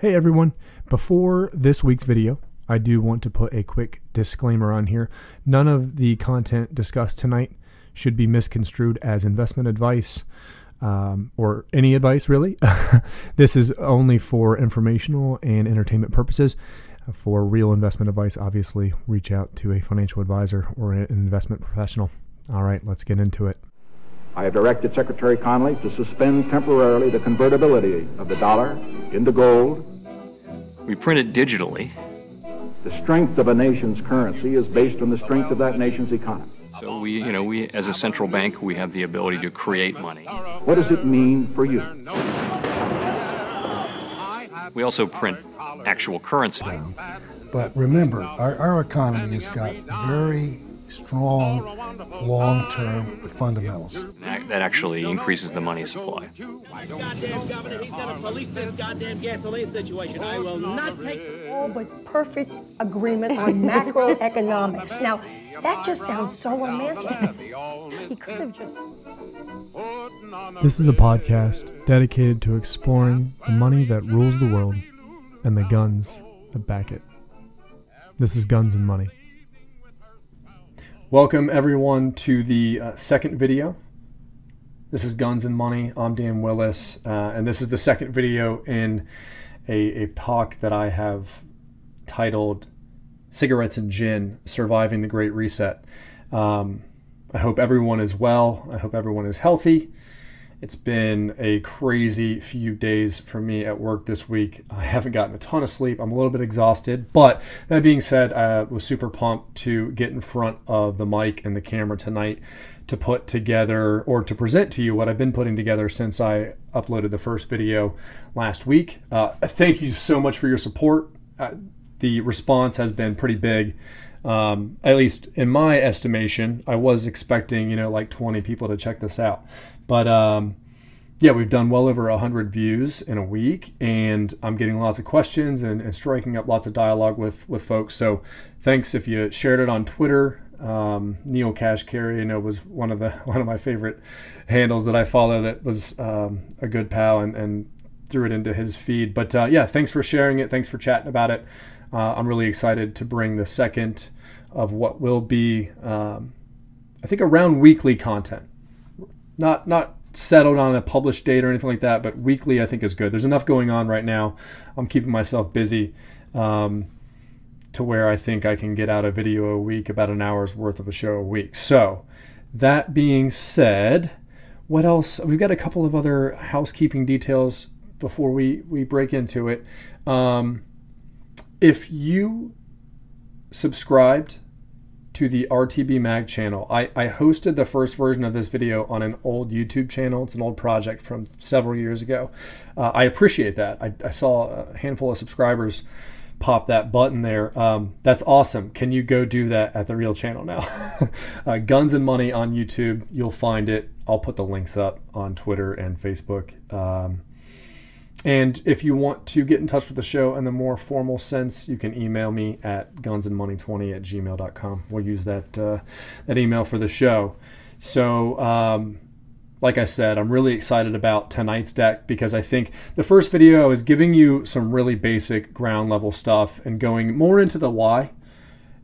Hey everyone, before this week's video, I do want to put a quick disclaimer on here. None of the content discussed tonight should be misconstrued as investment advice um, or any advice really. this is only for informational and entertainment purposes. For real investment advice, obviously, reach out to a financial advisor or an investment professional. All right, let's get into it. I have directed Secretary Connally to suspend temporarily the convertibility of the dollar into gold. We print it digitally. The strength of a nation's currency is based on the strength of that nation's economy. So we, you know, we as a central bank, we have the ability to create money. What does it mean for you? We also print actual currency. But remember, our, our economy has got very strong long-term fundamentals. That that actually increases the money supply. Goddamn governor, he's gonna police this goddamn gasoline situation. I will not take. all but perfect agreement on macroeconomics. Now, that just sounds so romantic. He could have just. This is a podcast dedicated to exploring the money that rules the world and the guns that back it. This is Guns and Money. Welcome, everyone, to the uh, second video. This is Guns and Money. I'm Dan Willis, uh, and this is the second video in a, a talk that I have titled Cigarettes and Gin Surviving the Great Reset. Um, I hope everyone is well. I hope everyone is healthy. It's been a crazy few days for me at work this week. I haven't gotten a ton of sleep. I'm a little bit exhausted. But that being said, I was super pumped to get in front of the mic and the camera tonight to put together or to present to you what I've been putting together since I uploaded the first video last week. Uh, thank you so much for your support. Uh, the response has been pretty big. Um, at least in my estimation, I was expecting, you know, like 20 people to check this out. But um, yeah, we've done well over 100 views in a week, and I'm getting lots of questions and, and striking up lots of dialogue with, with folks. So thanks if you shared it on Twitter. Um, Neil Cash Carey, I know, was one of the one of my favorite handles that I follow. That was um, a good pal and, and threw it into his feed. But uh, yeah, thanks for sharing it. Thanks for chatting about it. Uh, I'm really excited to bring the second of what will be, um, I think, around weekly content. Not not settled on a published date or anything like that, but weekly I think is good. There's enough going on right now. I'm keeping myself busy um, to where I think I can get out a video a week, about an hour's worth of a show a week. So, that being said, what else? We've got a couple of other housekeeping details before we, we break into it. Um, if you subscribed to the RTB Mag channel, I, I hosted the first version of this video on an old YouTube channel. It's an old project from several years ago. Uh, I appreciate that. I, I saw a handful of subscribers pop that button there. Um, that's awesome. Can you go do that at the real channel now? uh, Guns and Money on YouTube. You'll find it. I'll put the links up on Twitter and Facebook. Um, and if you want to get in touch with the show in the more formal sense, you can email me at gunsandmoney20 at gmail.com. We'll use that, uh, that email for the show. So, um, like I said, I'm really excited about tonight's deck because I think the first video I was giving you some really basic ground level stuff and going more into the why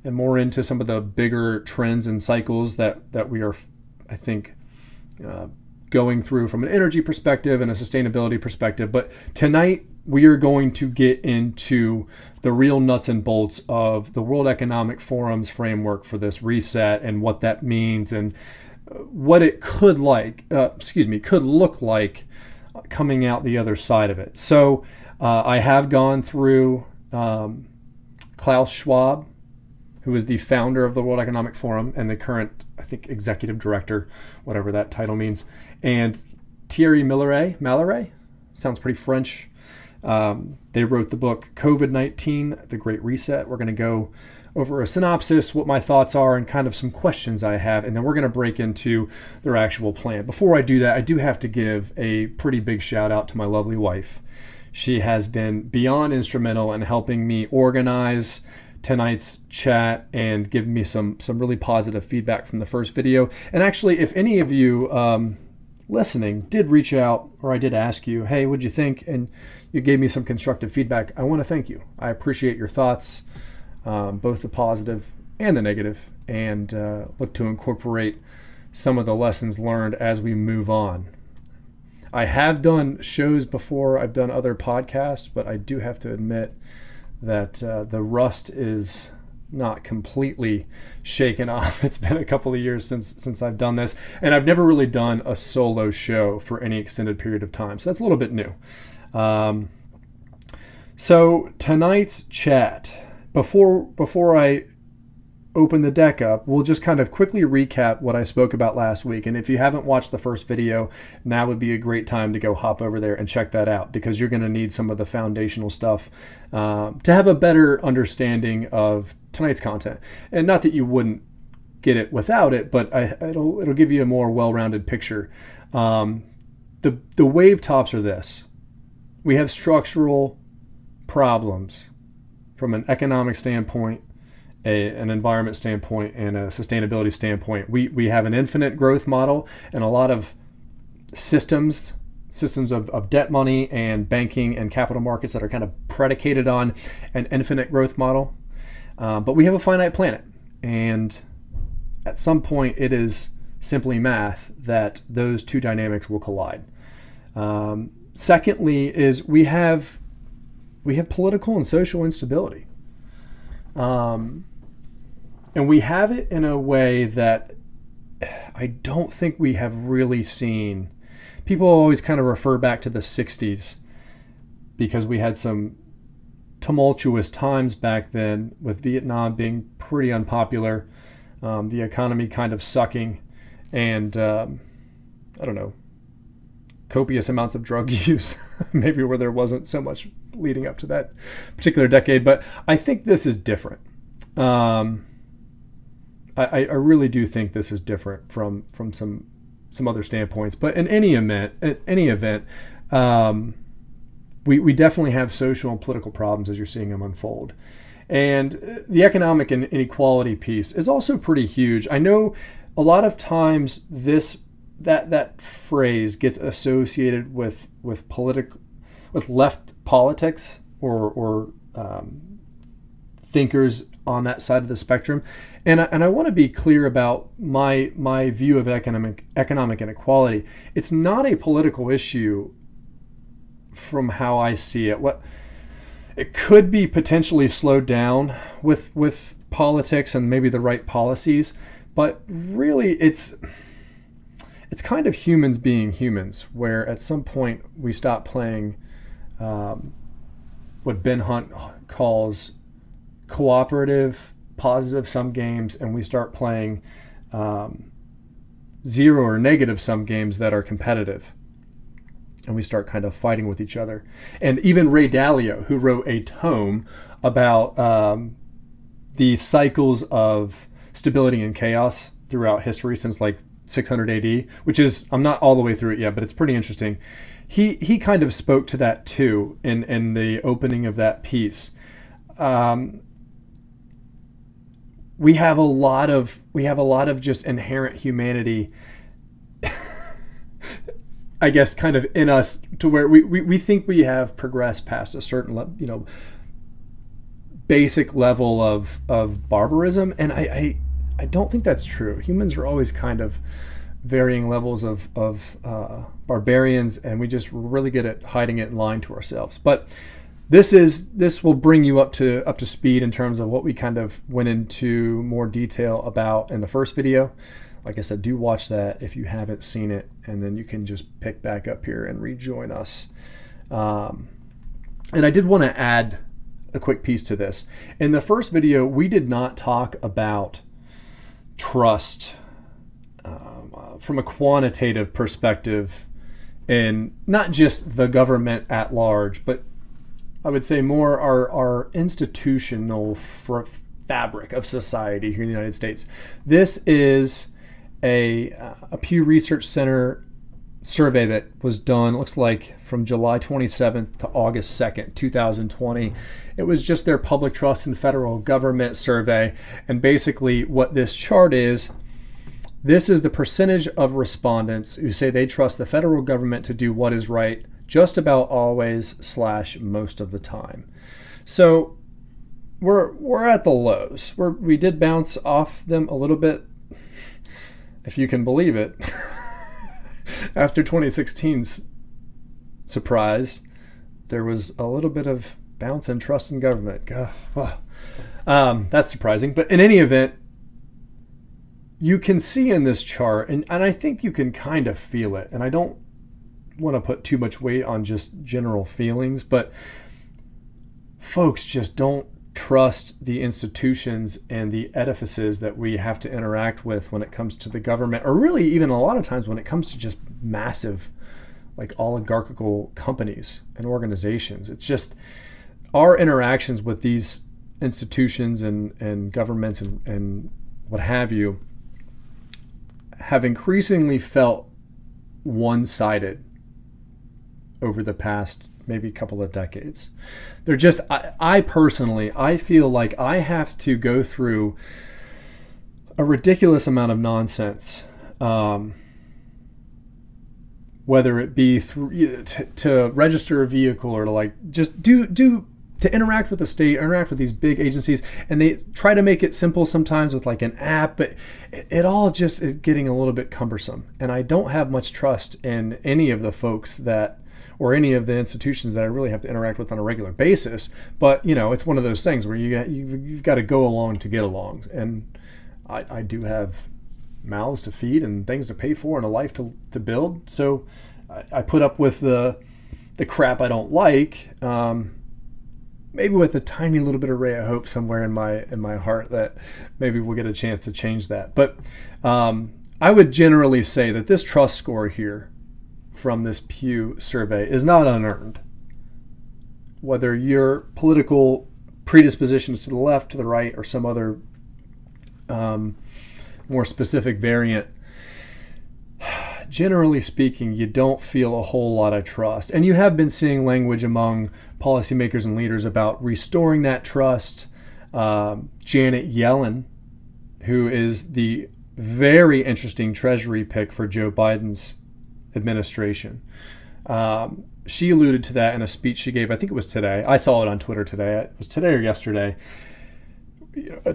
and more into some of the bigger trends and cycles that, that we are, I think, uh, going through from an energy perspective and a sustainability perspective. But tonight we are going to get into the real nuts and bolts of the World Economic Forum's framework for this reset and what that means and what it could like, uh, excuse me, could look like coming out the other side of it. So uh, I have gone through um, Klaus Schwab, who is the founder of the World Economic Forum and the current, I think, executive director, whatever that title means, and Thierry Malleret, sounds pretty French. Um, they wrote the book COVID 19, The Great Reset. We're going to go over a synopsis, what my thoughts are, and kind of some questions I have, and then we're going to break into their actual plan. Before I do that, I do have to give a pretty big shout out to my lovely wife. She has been beyond instrumental in helping me organize tonight's chat and give me some some really positive feedback from the first video. And actually, if any of you um, listening did reach out or I did ask you, hey, what'd you think? And you gave me some constructive feedback. I want to thank you. I appreciate your thoughts, um, both the positive and the negative, and uh, look to incorporate some of the lessons learned as we move on. I have done shows before, I've done other podcasts, but I do have to admit that uh, the rust is not completely shaken off. It's been a couple of years since since I've done this, and I've never really done a solo show for any extended period of time. So that's a little bit new. Um, so tonight's chat before before I open the deck up, we'll just kind of quickly recap what I spoke about last week. And if you haven't watched the first video, now would be a great time to go hop over there and check that out because you're going to need some of the foundational stuff uh, to have a better understanding of tonight's content. And not that you wouldn't get it without it, but I, it'll it'll give you a more well-rounded picture. Um, the the wave tops are this: we have structural problems from an economic standpoint a, an environment standpoint and a sustainability standpoint. We, we have an infinite growth model and a lot of systems, systems of, of debt money and banking and capital markets that are kind of predicated on an infinite growth model. Uh, but we have a finite planet. And at some point, it is simply math that those two dynamics will collide. Um, secondly, is we have we have political and social instability. Um, and we have it in a way that I don't think we have really seen. People always kind of refer back to the 60s because we had some tumultuous times back then with Vietnam being pretty unpopular, um, the economy kind of sucking, and um, I don't know, copious amounts of drug use, maybe where there wasn't so much leading up to that particular decade. But I think this is different. Um, I, I really do think this is different from from some some other standpoints. But in any event, in any event, um, we we definitely have social and political problems as you're seeing them unfold. And the economic inequality piece is also pretty huge. I know a lot of times this that that phrase gets associated with with political with left politics or or um, thinkers on that side of the spectrum. And I, and I want to be clear about my my view of economic economic inequality. It's not a political issue from how I see it. What it could be potentially slowed down with with politics and maybe the right policies, but really it's it's kind of humans being humans, where at some point we stop playing um, what Ben Hunt calls cooperative positive sum games and we start playing um, zero or negative sum games that are competitive. And we start kind of fighting with each other. And even Ray Dalio, who wrote a tome about um, the cycles of stability and chaos throughout history since like 600 AD, which is, I'm not all the way through it yet, but it's pretty interesting. He, he kind of spoke to that too in, in the opening of that piece. Um, we have a lot of we have a lot of just inherent humanity i guess kind of in us to where we, we, we think we have progressed past a certain you know basic level of of barbarism. And I, I i don't think that's true. Humans are always kind of varying levels of of uh, barbarians and we just really good at hiding it and lying to ourselves. But this is this will bring you up to up to speed in terms of what we kind of went into more detail about in the first video. Like i said do watch that if you haven't seen it and then you can just pick back up here and rejoin us. Um, and i did want to add a quick piece to this. In the first video we did not talk about trust um, uh, from a quantitative perspective in not just the government at large but I would say more our, our institutional fabric of society here in the United States. This is a, uh, a Pew Research Center survey that was done, looks like from July 27th to August 2nd, 2020. It was just their public trust and federal government survey. And basically, what this chart is This is the percentage of respondents who say they trust the federal government to do what is right just about always slash most of the time. So we're we're at the lows. We're, we did bounce off them a little bit, if you can believe it. After 2016's surprise, there was a little bit of bounce in trust in government. Um, that's surprising. But in any event, you can see in this chart, and, and I think you can kind of feel it, and I don't want to put too much weight on just general feelings, but folks just don't trust the institutions and the edifices that we have to interact with when it comes to the government, or really even a lot of times when it comes to just massive, like oligarchical companies and organizations. It's just our interactions with these institutions and, and governments and, and what have you have increasingly felt one sided over the past maybe a couple of decades. They're just, I, I, personally, I feel like I have to go through a ridiculous amount of nonsense, um, whether it be through, to, to register a vehicle or to like just do do to interact with the state, interact with these big agencies, and they try to make it simple sometimes with like an app, but it, it, all just is getting a little bit cumbersome. And I don't have much trust in any of the folks that, or any of the institutions that I really have to interact with on a regular basis. But you know, it's one of those things where you you've, you've got to go along to get along, and I, I do have mouths to feed and things to pay for and a life to, to build. So I, I put up with the the crap I don't like. Um, maybe with a tiny little bit of ray of hope somewhere in my in my heart that maybe we'll get a chance to change that. But um, I would generally say that this trust score here from this Pew survey is not unearned. Whether your political predisposition is to the left, to the right, or some other um, more specific variant, generally speaking, you don't feel a whole lot of trust. And you have been seeing language among policymakers and leaders about restoring that trust. Um, Janet Yellen, who is the very interesting Treasury pick for Joe Biden's administration. Um, she alluded to that in a speech she gave. I think it was today. I saw it on Twitter today. It was today or yesterday,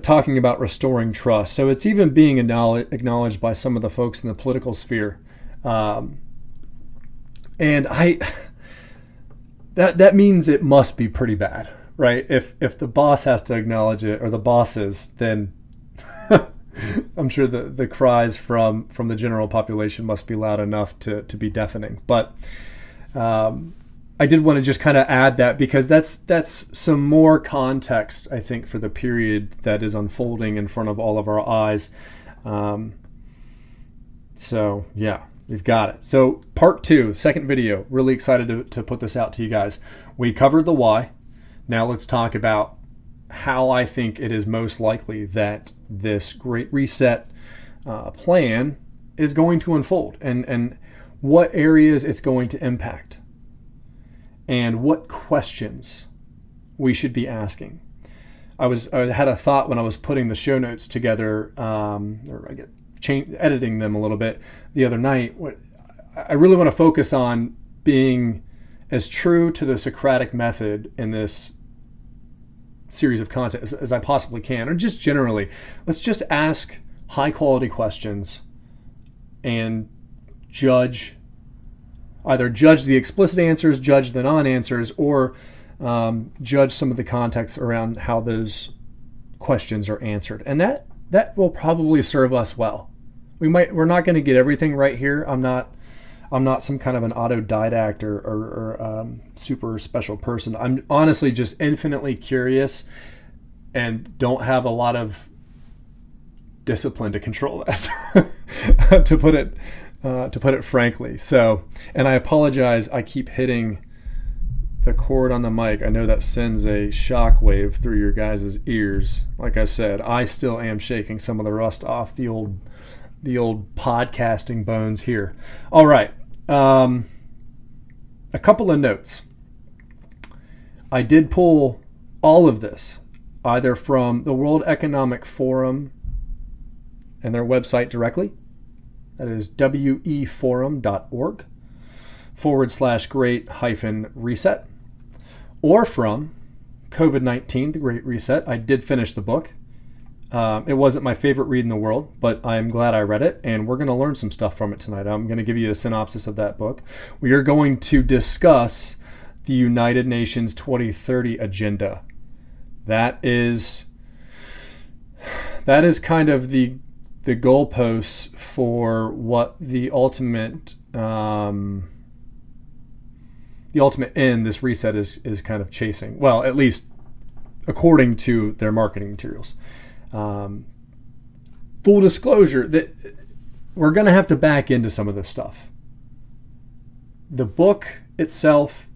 talking about restoring trust. So it's even being acknowledged by some of the folks in the political sphere. Um, and I, that that means it must be pretty bad, right? If if the boss has to acknowledge it or the bosses, then I'm sure the, the cries from from the general population must be loud enough to to be deafening. But um, I did want to just kind of add that because that's that's some more context I think for the period that is unfolding in front of all of our eyes. Um, so yeah, We've got it. So, part two, second video. Really excited to, to put this out to you guys. We covered the why. Now, let's talk about how I think it is most likely that this Great Reset uh, plan is going to unfold and, and what areas it's going to impact and what questions we should be asking. I was I had a thought when I was putting the show notes together, um, or I get change, editing them a little bit the other night. What I really want to focus on being as true to the Socratic method in this series of content as, as I possibly can, or just generally. Let's just ask high quality questions and judge either judge the explicit answers, judge the non answers, or um, judge some of the context around how those questions are answered. And that that will probably serve us well we might we're not going to get everything right here. I'm not I'm not some kind of an autodidact or, or, or um, super special person. I'm honestly just infinitely curious and don't have a lot of discipline to control that. to put it uh, to put it frankly. So, and I apologize. I keep hitting the cord on the mic. I know that sends a shock wave through your guys' ears. Like I said, I still am shaking some of the rust off the old the old podcasting bones here. All right. Um, a couple of notes. I did pull all of this either from the World Economic Forum and their website directly, That is weforum.org forward slash great hyphen reset. Or from COVID 19, The Great Reset. I did finish the book. Um, it wasn't my favorite read in the world, but I'm glad I read it, and we're going to learn some stuff from it tonight. I'm going to give you a synopsis of that book. We are going to discuss the United Nations 2030 agenda. That is that is kind of the the goalposts for what the ultimate um, the ultimate end this reset is is kind of chasing. Well, at least according to their marketing materials. Um, full disclosure that we're going to have to back into some of this stuff. The book itself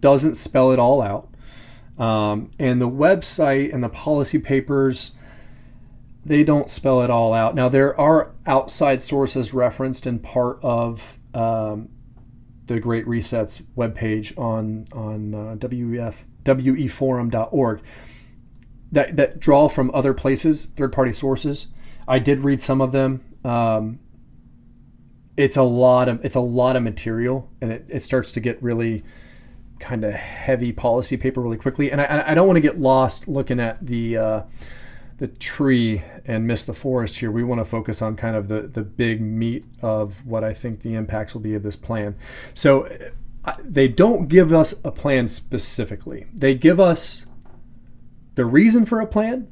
doesn't spell it all out. Um, and the website and the policy papers, they don't spell it all out. Now, there are outside sources referenced in part of um, the Great Resets webpage on, on uh, WEF, weforum.org that, that draw from other places, third party sources. I did read some of them. Um, it's a lot of it's a lot of material, and it, it starts to get really kind of heavy policy paper really quickly. And I, I don't want to get lost looking at the uh, the tree and miss the forest here. We want to focus on kind of the the big meat of what I think the impacts will be of this plan. So they don't give us a plan specifically. They give us the reason for a plan,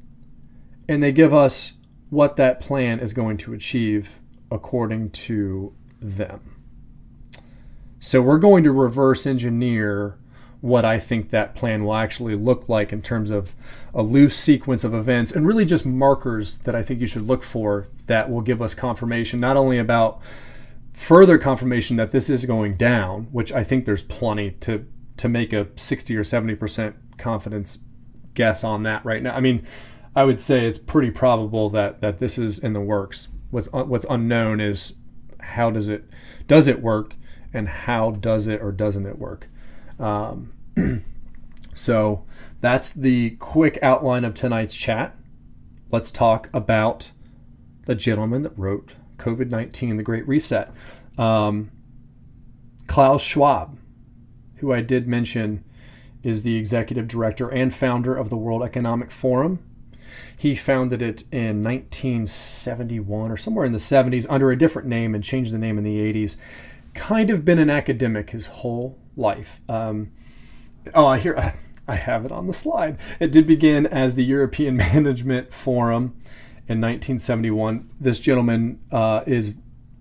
and they give us what that plan is going to achieve according to them. So we're going to reverse engineer what I think that plan will actually look like in terms of a loose sequence of events and really just markers that I think you should look for that will give us confirmation not only about further confirmation that this is going down, which I think there's plenty to to make a 60 or 70% confidence guess on that right now. I mean, I would say it's pretty probable that that this is in the works. What's what's unknown is how does it does it work and how does it or doesn't it work. Um, so that's the quick outline of tonight's chat. Let's talk about the gentleman that wrote COVID 19, The Great Reset. Um, Klaus Schwab, who I did mention is the executive director and founder of the World Economic Forum. He founded it in 1971 or somewhere in the 70s under a different name and changed the name in the 80s. Kind of been an academic his whole life. Um, oh, I hear. I have it on the slide. It did begin as the European Management Forum in 1971. This gentleman uh, is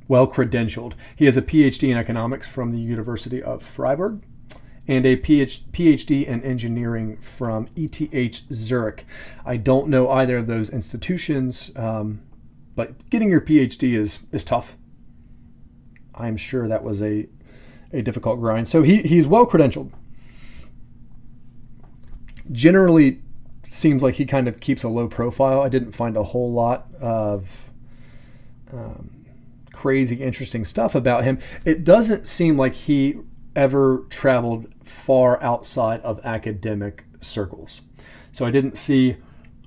well credentialed. He has a PhD in economics from the University of Freiburg and a PhD in engineering from ETH Zurich. I don't know either of those institutions, um, but getting your PhD is, is tough. I'm sure that was a, a difficult grind. So he, he's well credentialed. Generally, seems like he kind of keeps a low profile. I didn't find a whole lot of um, crazy, interesting stuff about him. It doesn't seem like he ever traveled far outside of academic circles. So I didn't see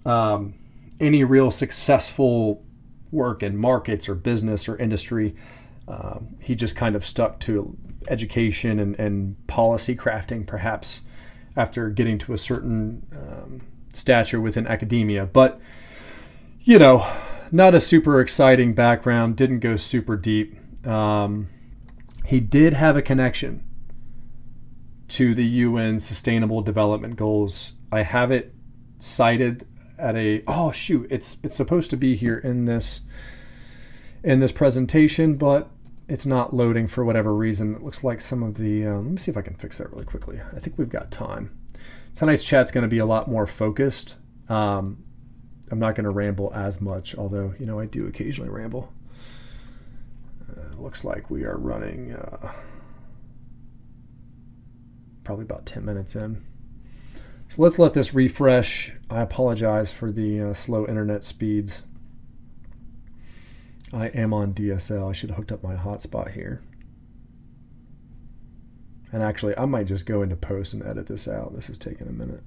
um, any real successful work in markets or business or industry. Um, he just kind of stuck to education and, and, policy crafting, perhaps after getting to a certain um, stature within academia. But, you know, not a super exciting background, didn't go super deep. Um, he did have a connection to the UN Sustainable Development Goals. I have it cited at a oh shoot, it's it's supposed to be here in this in this presentation, but it's not loading for whatever reason. It looks like some of the um, let me see if I can fix that really quickly. I think we've got time. Tonight's chat's going to be a lot more focused. Um, I'm not going to ramble as much, although you know I do occasionally ramble. Uh, looks like we are running. Uh, probably about 10 minutes in. So let's let this refresh. I apologize for the uh, slow internet speeds. I am on DSL. I should have hooked up my hotspot here. And actually, I might just go into post and edit this out. This is taking a minute.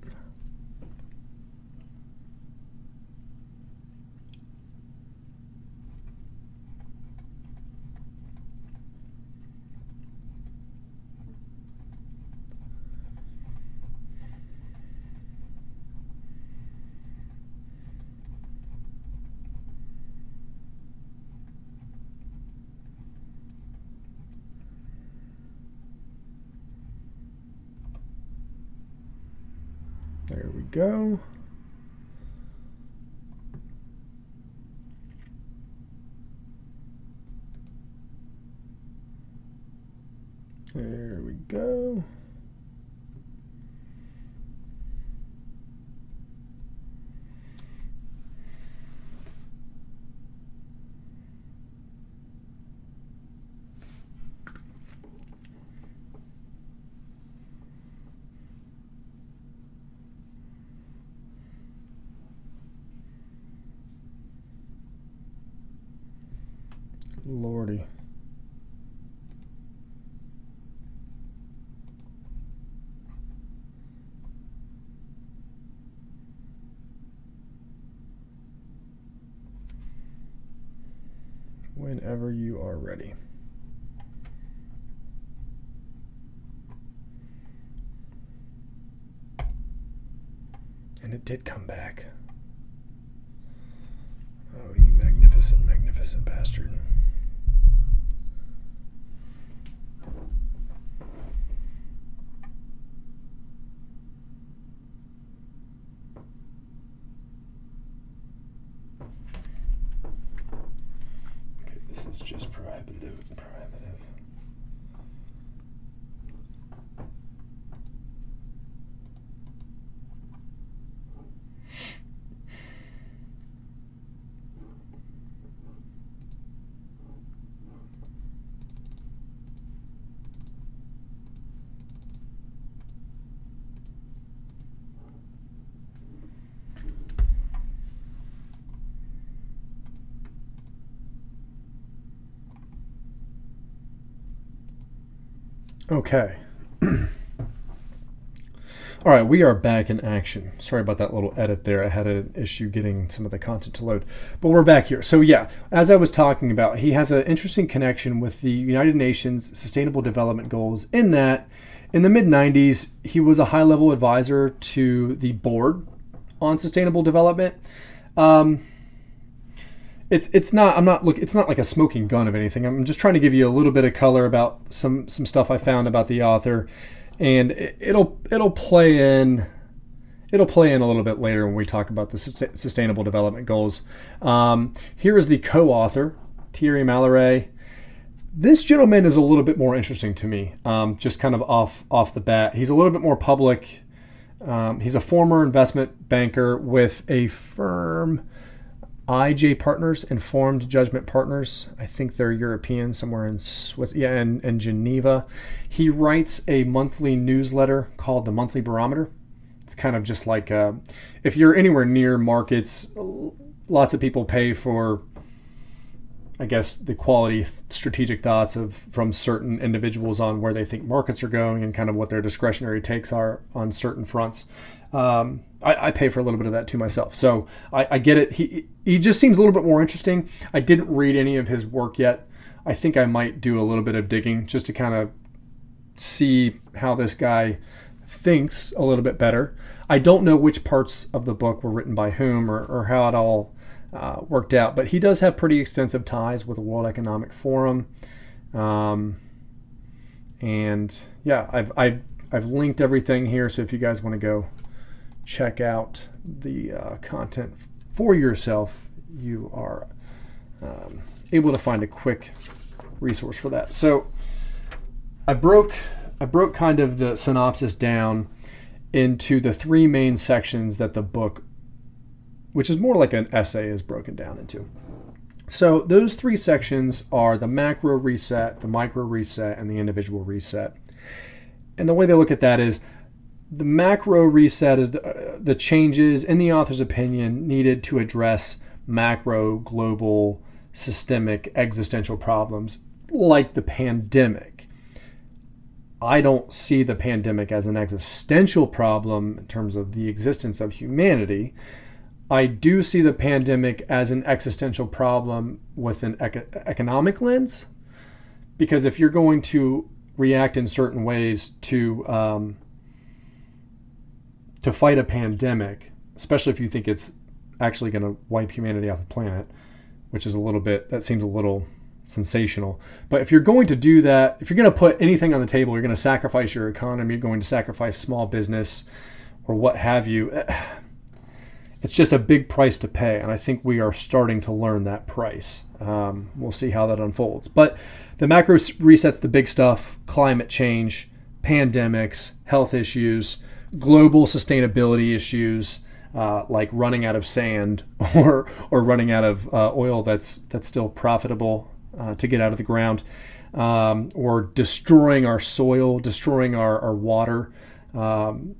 There we go. There we go. Lordy. Whenever you are ready. And it did come back. Oh, you magnificent, magnificent bastard. Okay, this is just prohibitive. Prohibitive. Okay. All right, we are back in action. Sorry about that little edit there. I had an issue getting some of the content to load, but we're back here. So, yeah, as I was talking about, he has an interesting connection with the United Nations Sustainable Development Goals in that in the mid 90s, he was a high level advisor to the board on sustainable development. Um, it's it's not I'm not look it's not like a smoking gun of anything. I'm just trying to give you a little bit of color about some some stuff I found about the author, and it, it'll it'll play in it'll play in a little bit later when we talk about the sustainable development goals. Um, here is the co-author Thierry Malleret. This gentleman is a little bit more interesting to me, um, just kind of off off the bat. He's a little bit more public. Um, he's a former investment banker with a firm. IJ Partners, Informed Judgment Partners. I think they're European, somewhere in Swiss, yeah, in, in Geneva. He writes a monthly newsletter called the Monthly Barometer. It's kind of just like uh, if you're anywhere near markets, lots of people pay for, I guess, the quality strategic thoughts of from certain individuals on where they think markets are going and kind of what their discretionary takes are on certain fronts. Um, I, I, pay for a little bit of that too myself, so I, I, get it. He he just seems a little bit more interesting. I didn't read any of his work yet. I think I might do a little bit of digging just to kind of see how this guy thinks a little bit better. I don't know which parts of the book were written by whom or, or how it all uh, worked out, but he does have pretty extensive ties with the World Economic Forum. Um, and yeah, I've, I've, I've linked everything here, so if you guys want to go check out the uh, content for yourself, you are um, able to find a quick resource for that. So I broke I broke kind of the synopsis down into the three main sections that the book, which is more like an essay, is broken down into. So those three sections are the macro reset, the micro reset, and the individual reset. And the way they look at that is the macro reset is the, uh, the, changes, in the author's opinion, needed to address macro, global, systemic, existential problems like the pandemic. I don't see the pandemic as an existential problem in terms of the existence of humanity. I do see the pandemic as an existential problem with an eco- economic lens. Because if you're going to react in certain ways to um, to fight a pandemic, especially if you think it's actually going to wipe humanity off the planet, which is a little bit, that seems a little sensational. But if you're going to do that, if you're going to put anything on the table, you're going to sacrifice your economy, you're going to sacrifice small business or what have you. It's just a big price to pay, and I think we are starting to learn that price. Um, we'll see how that unfolds. But the macro resets the big stuff: climate change, pandemics, health issues, global sustainability issues. Uh, like running out of sand or or running out of uh, oil that's that's still profitable uh, to get out of the ground, um, or destroying our soil, destroying our, our water. Um,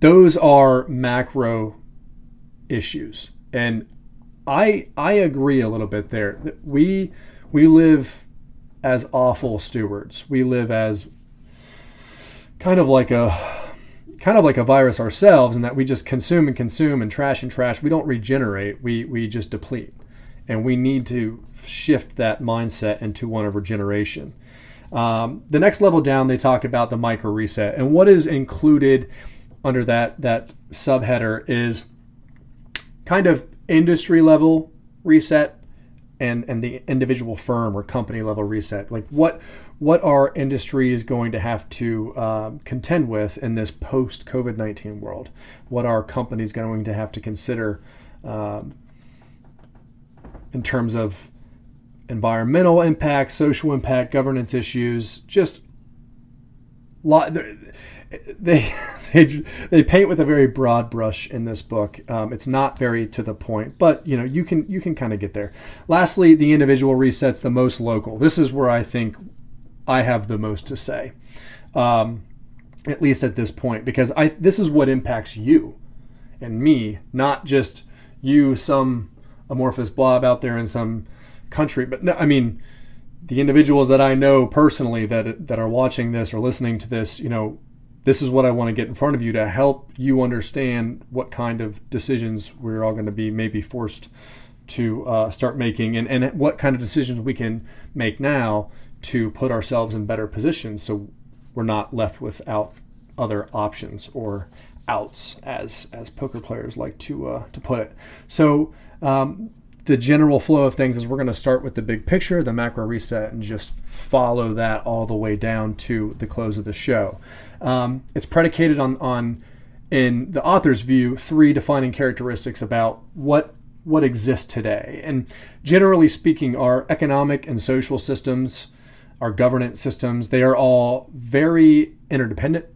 those are macro issues, and I I agree a little bit there. We we live as awful stewards. We live as kind of like a kind of like a virus ourselves in that we just consume and consume and trash and trash. We don't regenerate. We we just deplete. And we need to shift that mindset into one of regeneration. Um, the next level down, they talk about the micro reset, and what is included under that that subheader is kind of industry level reset and and the individual firm or company level reset. Like what what our industry is going to have to um, contend with in this post covid-19 world? What our companies going to have to consider um, in terms of environmental impact social impact governance issues? Just lot they they they paint with a very broad brush in this book. Um, it's not very to the point, but you know you can you can kind of get there. Lastly, the individual resets the most local. This is where I think I have the most to say, um, at least at this point, because I this is what impacts you and me, not just you, some amorphous blob out there in some country, but no, I mean the individuals that I know personally that that are watching this or listening to this, you know, this is what I want to get in front of you to help you understand what kind of decisions we're all going to be maybe forced to uh, start making and, and what kind of decisions we can make now to put ourselves in better positions so we're not left without other options or outs as as poker players like to uh, to put it so um, the general flow of things is we're going to start with the big picture, the macro reset, and just follow that all the way down to the close of the show. Um, it's predicated on, on, in the author's view, three defining characteristics about what what exists today. And generally speaking, our economic and social systems, our governance systems, they are all very interdependent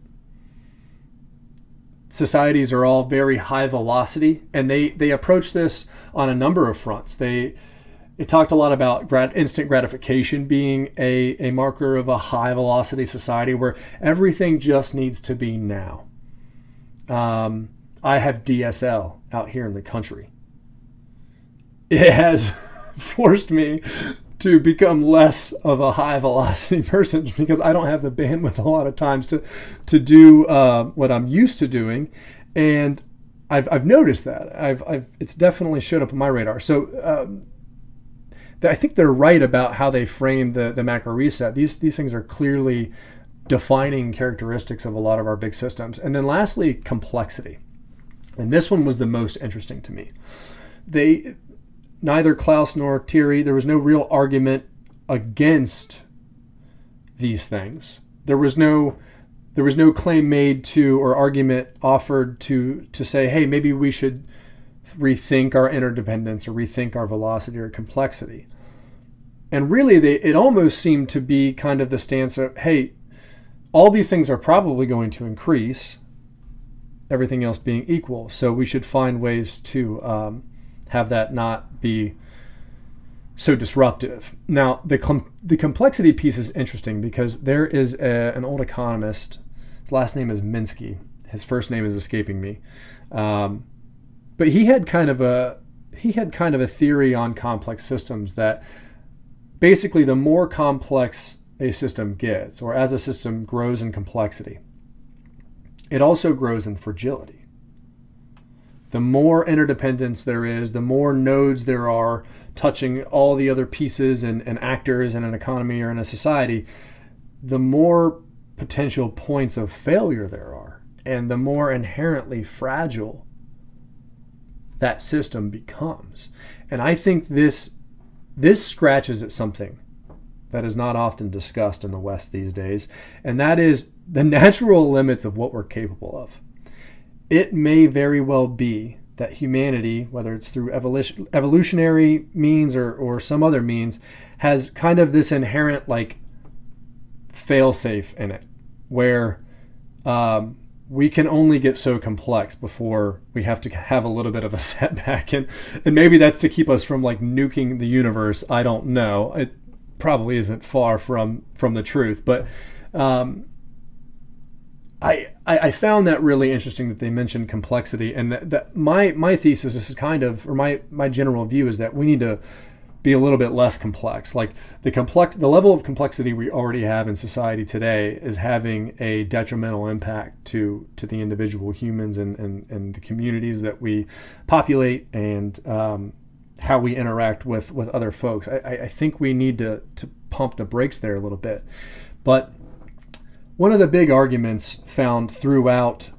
societies are all very high velocity, and they they approach this on a number of fronts. They it talked a lot about grat- instant gratification being a, a marker of a high velocity society where everything just needs to be now. Um, I have DSL out here in the country. It has forced me to become less of a high velocity person because I don't have the bandwidth a lot of times to to do uh, what I'm used to doing, and I've, I've noticed that I've, I've it's definitely showed up on my radar. So um, I think they're right about how they frame the the macro reset. These these things are clearly defining characteristics of a lot of our big systems. And then lastly, complexity. And this one was the most interesting to me. They neither Klaus nor Thierry, there was no real argument against these things. There was no there was no claim made to or argument offered to to say, hey, maybe we should rethink our interdependence or rethink our velocity or complexity. And really, they, it almost seemed to be kind of the stance of, hey, all these things are probably going to increase, everything else being equal. So we should find ways to um, have that not be so disruptive. Now, the com- the complexity piece is interesting because there is a, an old economist. His last name is Minsky. His first name is escaping me, um, but he had kind of a he had kind of a theory on complex systems that basically the more complex a system gets, or as a system grows in complexity, it also grows in fragility the more interdependence there is, the more nodes there are touching all the other pieces and, and actors in an economy or in a society, the more potential points of failure there are, and the more inherently fragile that system becomes. And I think this this scratches at something that is not often discussed in the West these days, and that is the natural limits of what we're capable of. It may very well be that humanity, whether it's through evolution, evolutionary means or, or some other means, has kind of this inherent like failsafe in it, where um, we can only get so complex before we have to have a little bit of a setback, and and maybe that's to keep us from like nuking the universe. I don't know. It probably isn't far from from the truth, but. Um, I, I found that really interesting that they mentioned complexity and that, that my my thesis is kind of or my my general view is that we need to be a little bit less complex. Like the complex the level of complexity we already have in society today is having a detrimental impact to to the individual humans and and, and the communities that we populate and um, how we interact with with other folks. I, I think we need to to pump the brakes there a little bit. But one of the big arguments found throughout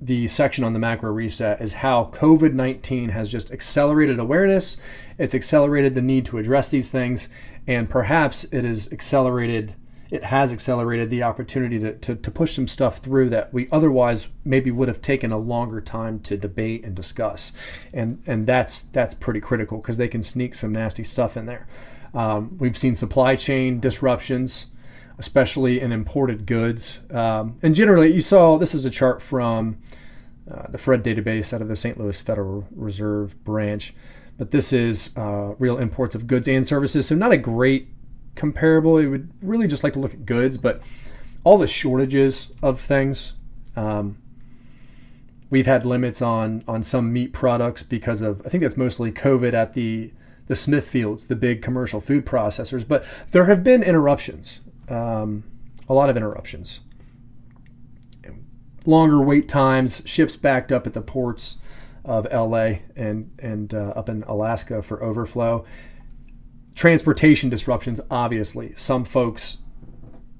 the section on the macro reset is how COVID 19 has just accelerated awareness, it's accelerated the need to address these things, and perhaps it has accelerated. It has accelerated the opportunity to, to, to push some stuff through that we otherwise maybe would have taken a longer time to debate and discuss, and and that's that's pretty critical because they can sneak some nasty stuff in there. Um, we've seen supply chain disruptions especially in imported goods. Um, and generally, you saw this is a chart from uh, the FRED database out of the St. Louis Federal Reserve branch, but this is uh, real imports of goods and services. So, not a great comparable. You would really just like to look at goods, but all the shortages of things. Um, we've had limits on on some meat products because of I think that's mostly COVID at the the Smithfields, the big commercial food processors. But there have been interruptions um, a lot of interruptions. Longer wait times, ships backed up at the ports of LA and, and uh, up in Alaska for overflow. Transportation disruptions, obviously. Some folks,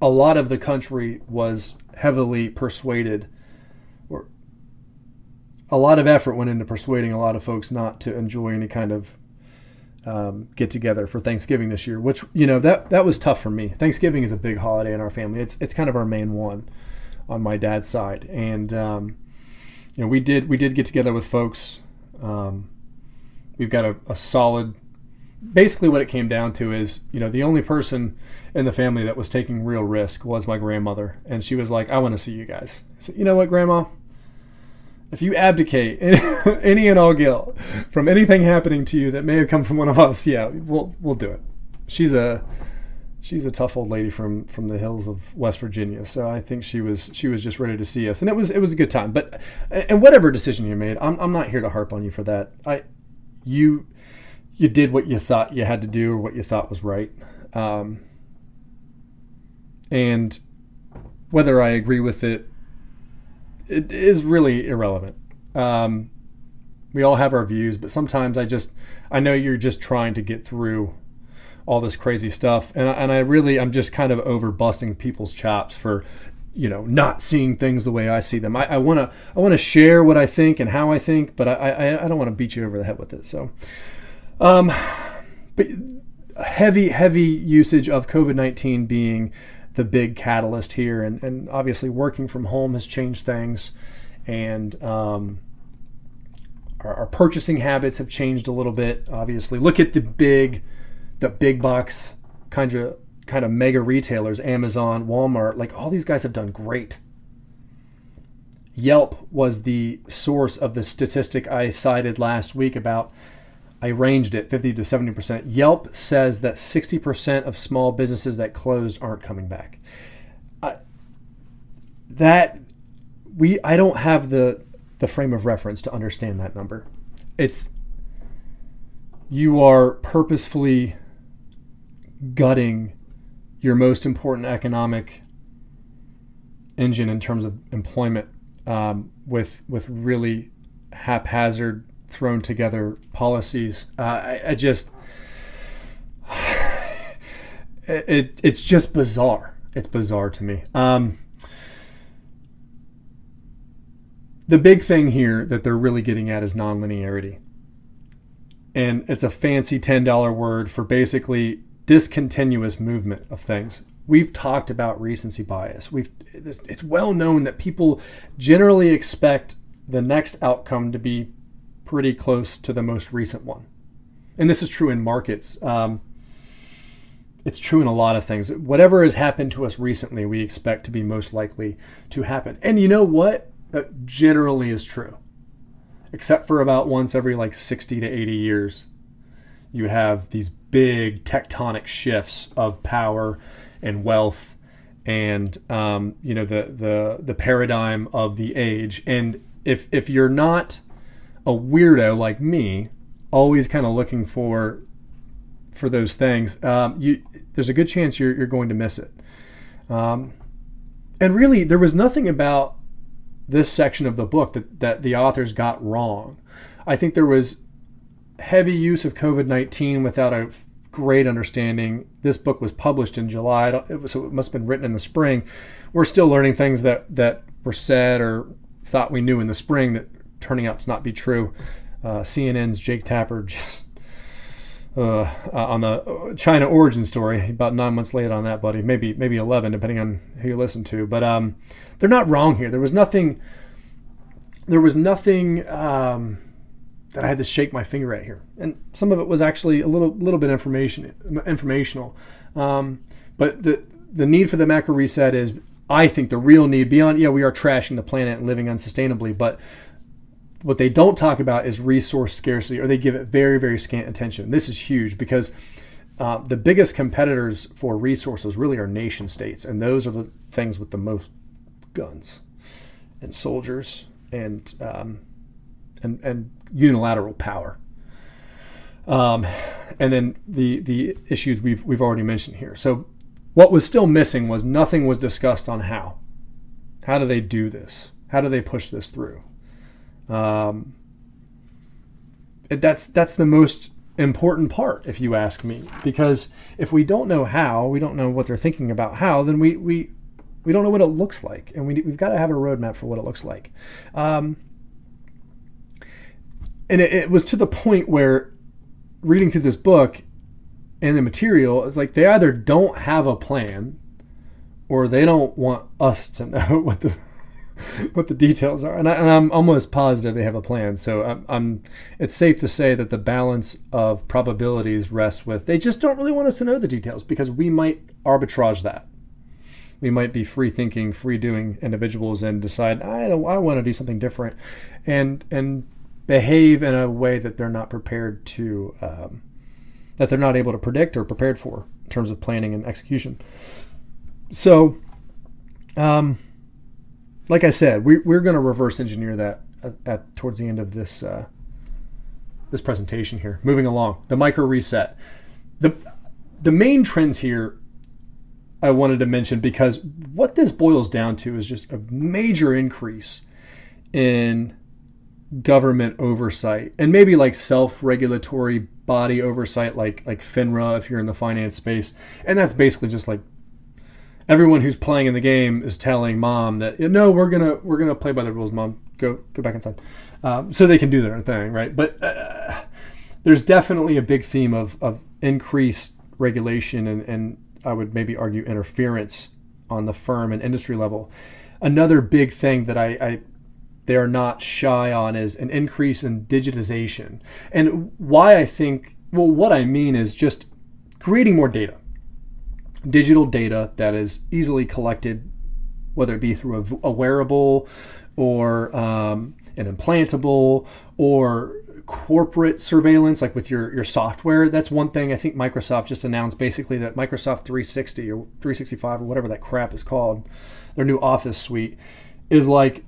a lot of the country was heavily persuaded, or a lot of effort went into persuading a lot of folks not to enjoy any kind of um, get together for Thanksgiving this year, which you know that that was tough for me. Thanksgiving is a big holiday in our family. It's it's kind of our main one on my dad's side, and um, you know we did we did get together with folks. Um, we've got a, a solid. Basically, what it came down to is, you know, the only person in the family that was taking real risk was my grandmother, and she was like, "I want to see you guys." Said, "You know what, Grandma? If you abdicate any and all guilt from anything happening to you that may have come from one of us, yeah, we'll we'll do it. She's a she's a tough old lady from from the hills of West Virginia, so I think she was she was just ready to see us, and it was it was a good time. But and whatever decision you made, I'm I'm not here to harp on you for that. I you you did what you thought you had to do or what you thought was right, um, and whether I agree with it it is really irrelevant. Um, we all have our views, but sometimes I just I know you're just trying to get through all this crazy stuff, and I, and I really I'm just kind of over busting people's chops for you know not seeing things the way I see them. I want to I want to share what I think and how I think, but I I, I don't want to beat you over the head with it. So, um, but heavy heavy usage of COVID nineteen being the big catalyst here. And, and obviously, working from home has changed things, and um, our, our, purchasing habits have changed a little bit. Obviously, look at the big, the big box kind of kind of mega retailers, Amazon, Walmart. Like all these guys have done great. Yelp was the source of the statistic I cited last week about I ranged it 50 to 70%. Yelp says that 60% of small businesses that closed aren't coming back. Uh, that we I don't have the the frame of reference to understand that number. It's you are purposefully gutting your most important economic engine in terms of employment um, with with really haphazard thrown together policies. Uh, I, I, just it, it's just bizarre. It's bizarre to me. Um, the big thing here that they're really getting at is nonlinearity. And it's a fancy $10 word for basically discontinuous movement of things. We've talked about recency bias. We've it's well known that people generally expect the next outcome to be pretty close to the most recent one. And this is true in markets. Um, it's true in a lot of things. Whatever has happened to us recently, we expect to be most likely to happen. And you know what? That generally is true. Except for about once every like 60 to 80 years, you have these big tectonic shifts of power and wealth and um, you know the the the paradigm of the age and if if you're not a weirdo like me always kind of looking for for those things um, you there's a good chance you're, you're going to miss it um, and really there was nothing about this section of the book that, that the authors got wrong i think there was heavy use of covid-19 without a great understanding. This book was published in July, it was, so it must have been written in the spring. We're still learning things that that were said or thought we knew in the spring that turning out to not be true. Uh, CNN's Jake Tapper just uh, uh, on the China origin story about nine months late on that, buddy. Maybe maybe eleven, depending on who you listen to. But um, they're not wrong here. There was nothing. There was nothing. Um, that I had to shake my finger at here. And some of it was actually a little little bit information informational. Um, but the the need for the macro reset is, I think, the real need beyond. Yeah, we are trashing the planet and living unsustainably, but what they don't talk about is resource scarcity, or they give it very very scant attention. This is huge because. Uh, the biggest competitors for resources really are nation states, and those are the things with the most guns and soldiers and um, and, and unilateral power. Um, and then the the issues we've we've already mentioned here. So what was still missing was nothing was discussed on how. How do they do this? How do they push this through? Um, that's that's the most important part, if you ask me, because if we don't know how, we don't know what they're thinking about how, then we we we don't know what it looks like, and we we've got to have a roadmap for what it looks like. Um, and it, it was to the point where reading through this book and the material is like they either don't have a plan or they don't want us to know what the what the details are. And, I, am almost positive they have a plan. So I'm, I'm, it's safe to say that the balance of probabilities rests with they just don't really want us to know the details because we might arbitrage that. We might be free thinking free doing individuals and decide i don't i want to do something different and and behave in a way that they're not prepared to, um, that they're not able to predict or prepared for in terms of planning and execution. So, um, like I said, we, we're going to reverse engineer that at, at, towards the end of this uh, this presentation here. Moving along, the micro reset. The the main trends here I wanted to mention because what this boils down to is just a major increase in government oversight and maybe like self-regulatory body oversight like like FINRA if you're in the finance space and that's basically just like everyone who's playing in the game is telling mom that no we're gonna we're gonna play by the rules mom go go back inside um, so they can do their thing right but uh, there's definitely a big theme of of increased regulation and and I would maybe argue interference on the firm and industry level another big thing that I, I they are not shy on is an increase in digitization. And why I think, well, what I mean is just creating more data. Digital data that is easily collected, whether it be through a, a wearable or um, an implantable or corporate surveillance, like with your, your software. That's one thing I think Microsoft just announced basically that Microsoft 360 or 365 or whatever that crap is called, their new Office suite, is like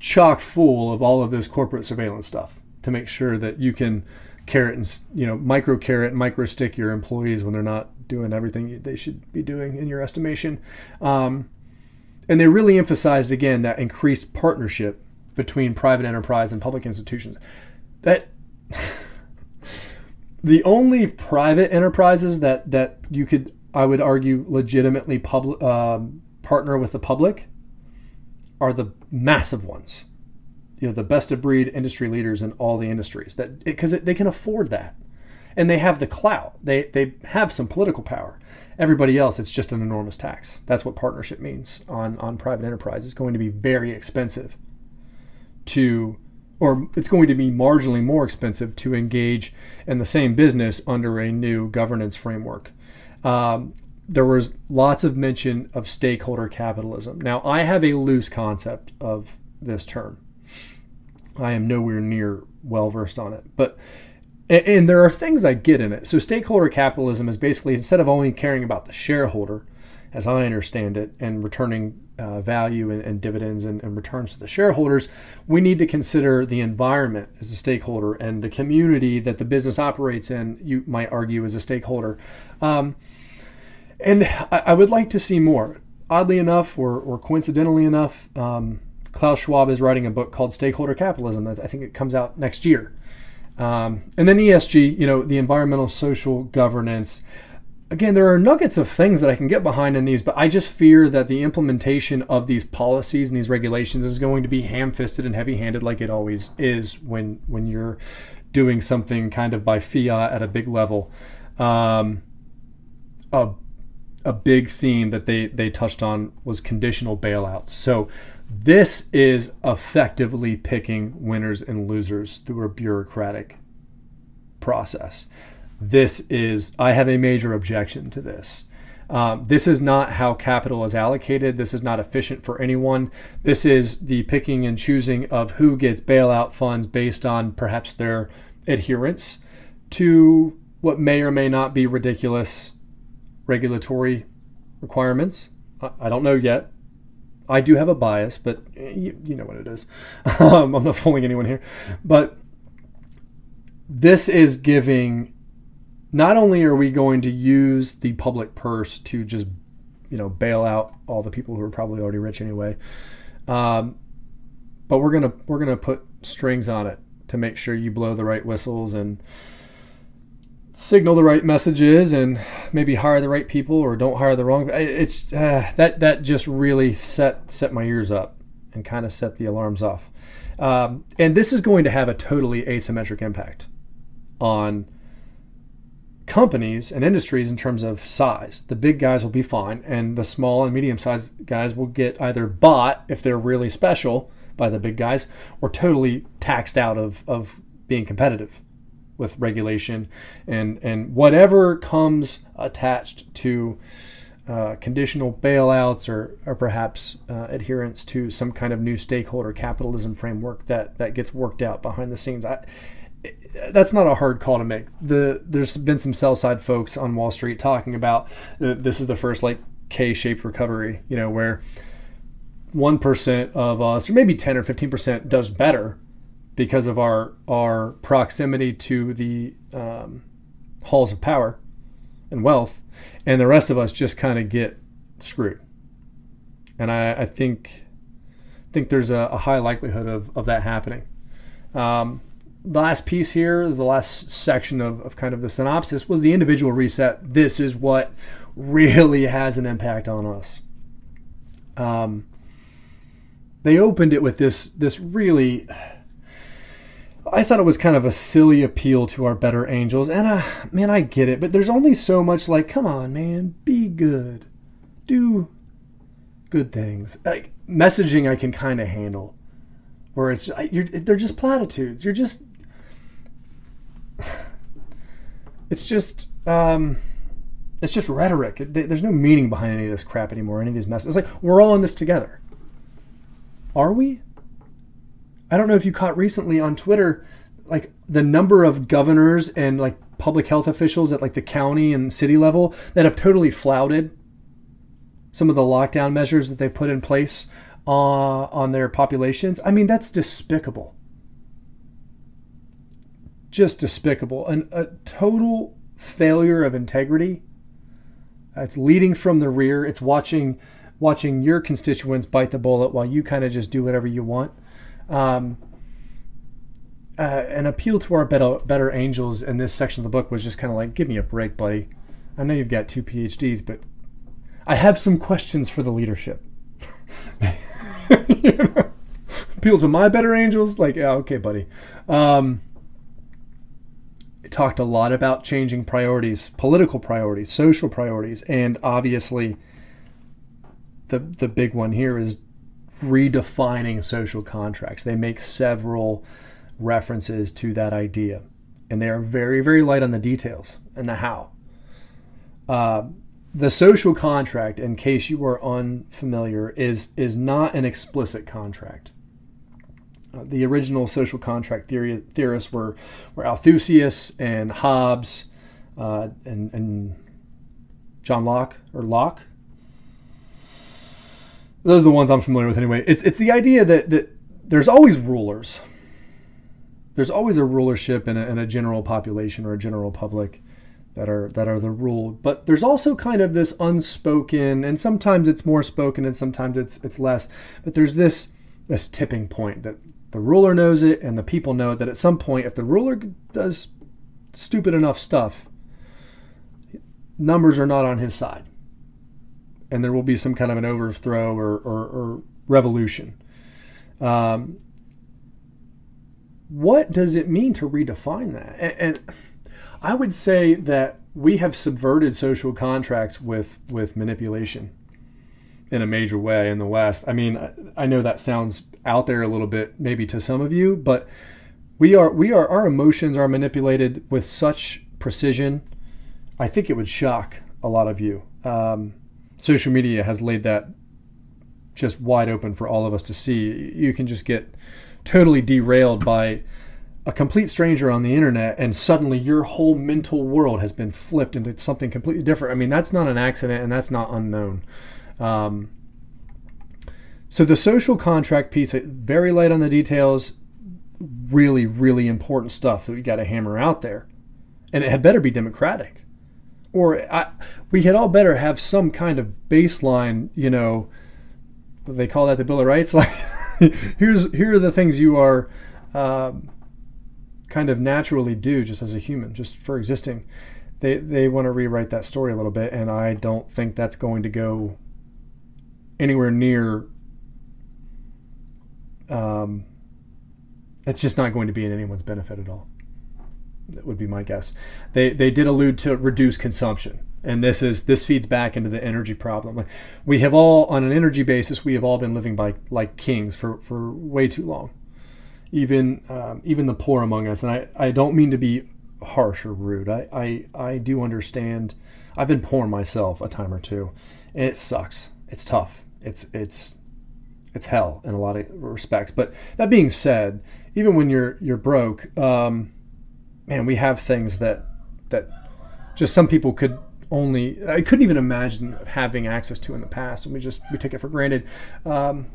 chock full of all of this corporate surveillance stuff to make sure that you can carrot and you know micro carrot micro stick your employees when they're not doing everything they should be doing in your estimation. Um, and they really emphasized again that increased partnership between private enterprise and public institutions. That the only private enterprises that that you could i would argue legitimately public um, partner with the public are the massive ones. You know, the best of breed industry leaders in all the industries that because they can afford that, and they have the clout. They they have some political power. Everybody else, it's just an enormous tax. That's what partnership means on on private enterprise. It's going to be very expensive to or it's going to be marginally more expensive to engage in the same business under a new governance framework. Um, there was lots of mention of stakeholder capitalism. Now, I have a loose concept of this term. I am nowhere near well versed on it, but and, and there are things I get in it. So, stakeholder capitalism is basically instead of only caring about the shareholder, as I understand it, and returning uh, value and, and dividends and, and, returns to the shareholders, we need to consider the environment as a stakeholder and the community that the business operates in, you might argue, as a stakeholder. Um, and I, I, would like to see more. Oddly enough, or, or coincidentally enough, um, Klaus Schwab is writing a book called Stakeholder Capitalism. I think it comes out next year. Um, and then ESG, you know, the environmental social governance again, there are nuggets of things that I can get behind in these, but I just fear that the implementation of these policies and these regulations is going to be ham-fisted and heavy-handed, like it always is when when you're doing something kind of by fiat at a big level. Um, a a big theme that they they touched on was conditional bailouts. So this is effectively picking winners and losers through a bureaucratic process this is, I have a major objection to this. Um, this is not how capital is allocated. This is not efficient for anyone. This is the picking and choosing of who gets bailout funds based on perhaps their adherence to what may or may not be ridiculous regulatory requirements. I don't know yet. I do have a bias, but you, you know what it is. um, I'm not fooling anyone here. But this is giving not only are we going to use the public purse to just you know bail out all the people who are probably already rich anyway um, but we're gonna we're gonna put strings on it to make sure you blow the right whistles and signal the right messages and maybe hire the right people or don't hire the wrong it's uh, that that just really set set my ears up and kind of set the alarms off um, and this is going to have a totally asymmetric impact on companies and industries in terms of size. The big guys will be fine, and the small and medium sized guys will get either bought if they're really special by the big guys or totally taxed out of, of being competitive with regulation and, and whatever comes attached to uh, conditional bailouts or, or perhaps uh, adherence to some kind of new stakeholder capitalism framework that, that gets worked out behind the scenes. I, that's not a hard call to make. The there's been some sell side folks on Wall Street talking about uh, this is the first like K-shaped recovery, you know, where one percent of us, or maybe ten or fifteen percent, does better because of our our proximity to the um, halls of power and wealth, and the rest of us just kind of get screwed. And I, I think think there's a, a, high likelihood of, of that happening. Um, the last piece here, the last section of, of kind of the synopsis was the individual reset. This is what really has an impact on us. Um, they opened it with this this really I thought it was kind of a silly appeal to our better angels, and uh, man, I get it, but there's only so much like, come on, man, be good, do good things. Like messaging, I can kind of handle, where it's they're just platitudes. You're just it's just um, it's just rhetoric. There's no meaning behind any of this crap anymore. Any of these messages. It's like we're all in this together. Are we? I don't know if you caught recently on Twitter, like the number of governors and like public health officials at like the county and city level that have totally flouted some of the lockdown measures that they've put in place uh, on their populations. I mean, that's despicable just despicable. and a total failure of integrity. It's leading from the rear. It's watching watching your constituents bite the bullet while you kind of just do whatever you want. Um, uh, an appeal to our better, better angels in this section of the book was just kind of like, give me a break, buddy. I know you've got two PhDs, but I have some questions for the leadership. you know? Appeal to my better angels, like, yeah, okay, buddy. Um, talked a lot about changing priorities, political priorities, social priorities, and obviously the the big one here is redefining social contracts. They make several references to that idea, and they are very, very light on the details and the how. Uh, the social contract, in case you are unfamiliar, is is not an explicit contract. Uh, the original social contract theory, theorists were were Althusius and Hobbes uh, and, and John Locke or Locke. Those are the ones I'm familiar with anyway. It's it's the idea that that there's always rulers. There's always a rulership in a, in a general population or a general public that are that are the rule. But there's also kind of this unspoken, and sometimes it's more spoken, and sometimes it's it's less. But there's this this tipping point that the ruler knows it, and the people know it, that at some point, if the ruler does stupid enough stuff, numbers are not on his side, and there will be some kind of an overthrow or or, or revolution. Um, what does it mean to redefine that? and, and I would say that we have subverted social contracts with with manipulation in a major way in the West. I mean, I know that sounds out there a little bit, maybe to some of you, but we are we are our emotions are manipulated with such precision. I think it would shock a lot of you. Um, social media has laid that just wide open for all of us to see. You can just get totally derailed by a complete stranger on the internet and suddenly your whole mental world has been flipped into something completely different. I mean, that's not an accident and that's not unknown. Um, so the social contract piece, very light on the details, really, really important stuff that we got to hammer out there. And it had better be democratic. Or I, we had all better have some kind of baseline, you know, they call that the Bill of Rights. Like, here's here are the things you are um, kind of naturally do just as a human, just for existing. They they want to rewrite that story a little bit, and I don't think that's going to go anywhere near. Um, it's just not going to be in anyone's benefit at all. That would be my guess. They they did allude to reduce consumption, and this is this feeds back into the energy problem. We have all, on an energy basis, we have all been living by like kings for for way too long even um, even the poor among us. And I, I don't mean to be harsh or rude. I, I, I do understand. I've been poor myself a time or two. And it sucks. It's tough. It's it's it's hell in a lot of respects. But that being said, even when you're you're broke, um, man, we have things that that just some people could only I couldn't even imagine having access to in the past, and we just we take it for granted. Um,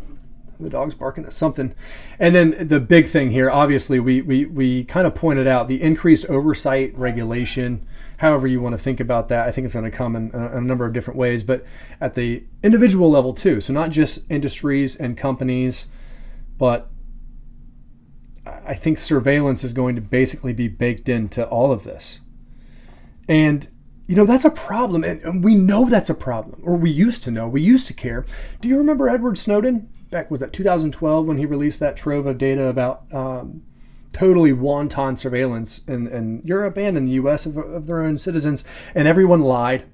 the dog's barking at something. And then the big thing here, obviously, we, we, we kind of pointed out the increased oversight regulation, however you want to think about that. I think it's going to come in a, a number of different ways, but at the individual level too. So not just industries and companies, but I think surveillance is going to basically be baked into all of this. And you know that's a problem and we know that's a problem or we used to know we used to care do you remember edward snowden back was that 2012 when he released that trove of data about um, totally wanton surveillance in, in Europe and in the U.S. Of, of, their own citizens, and everyone lied.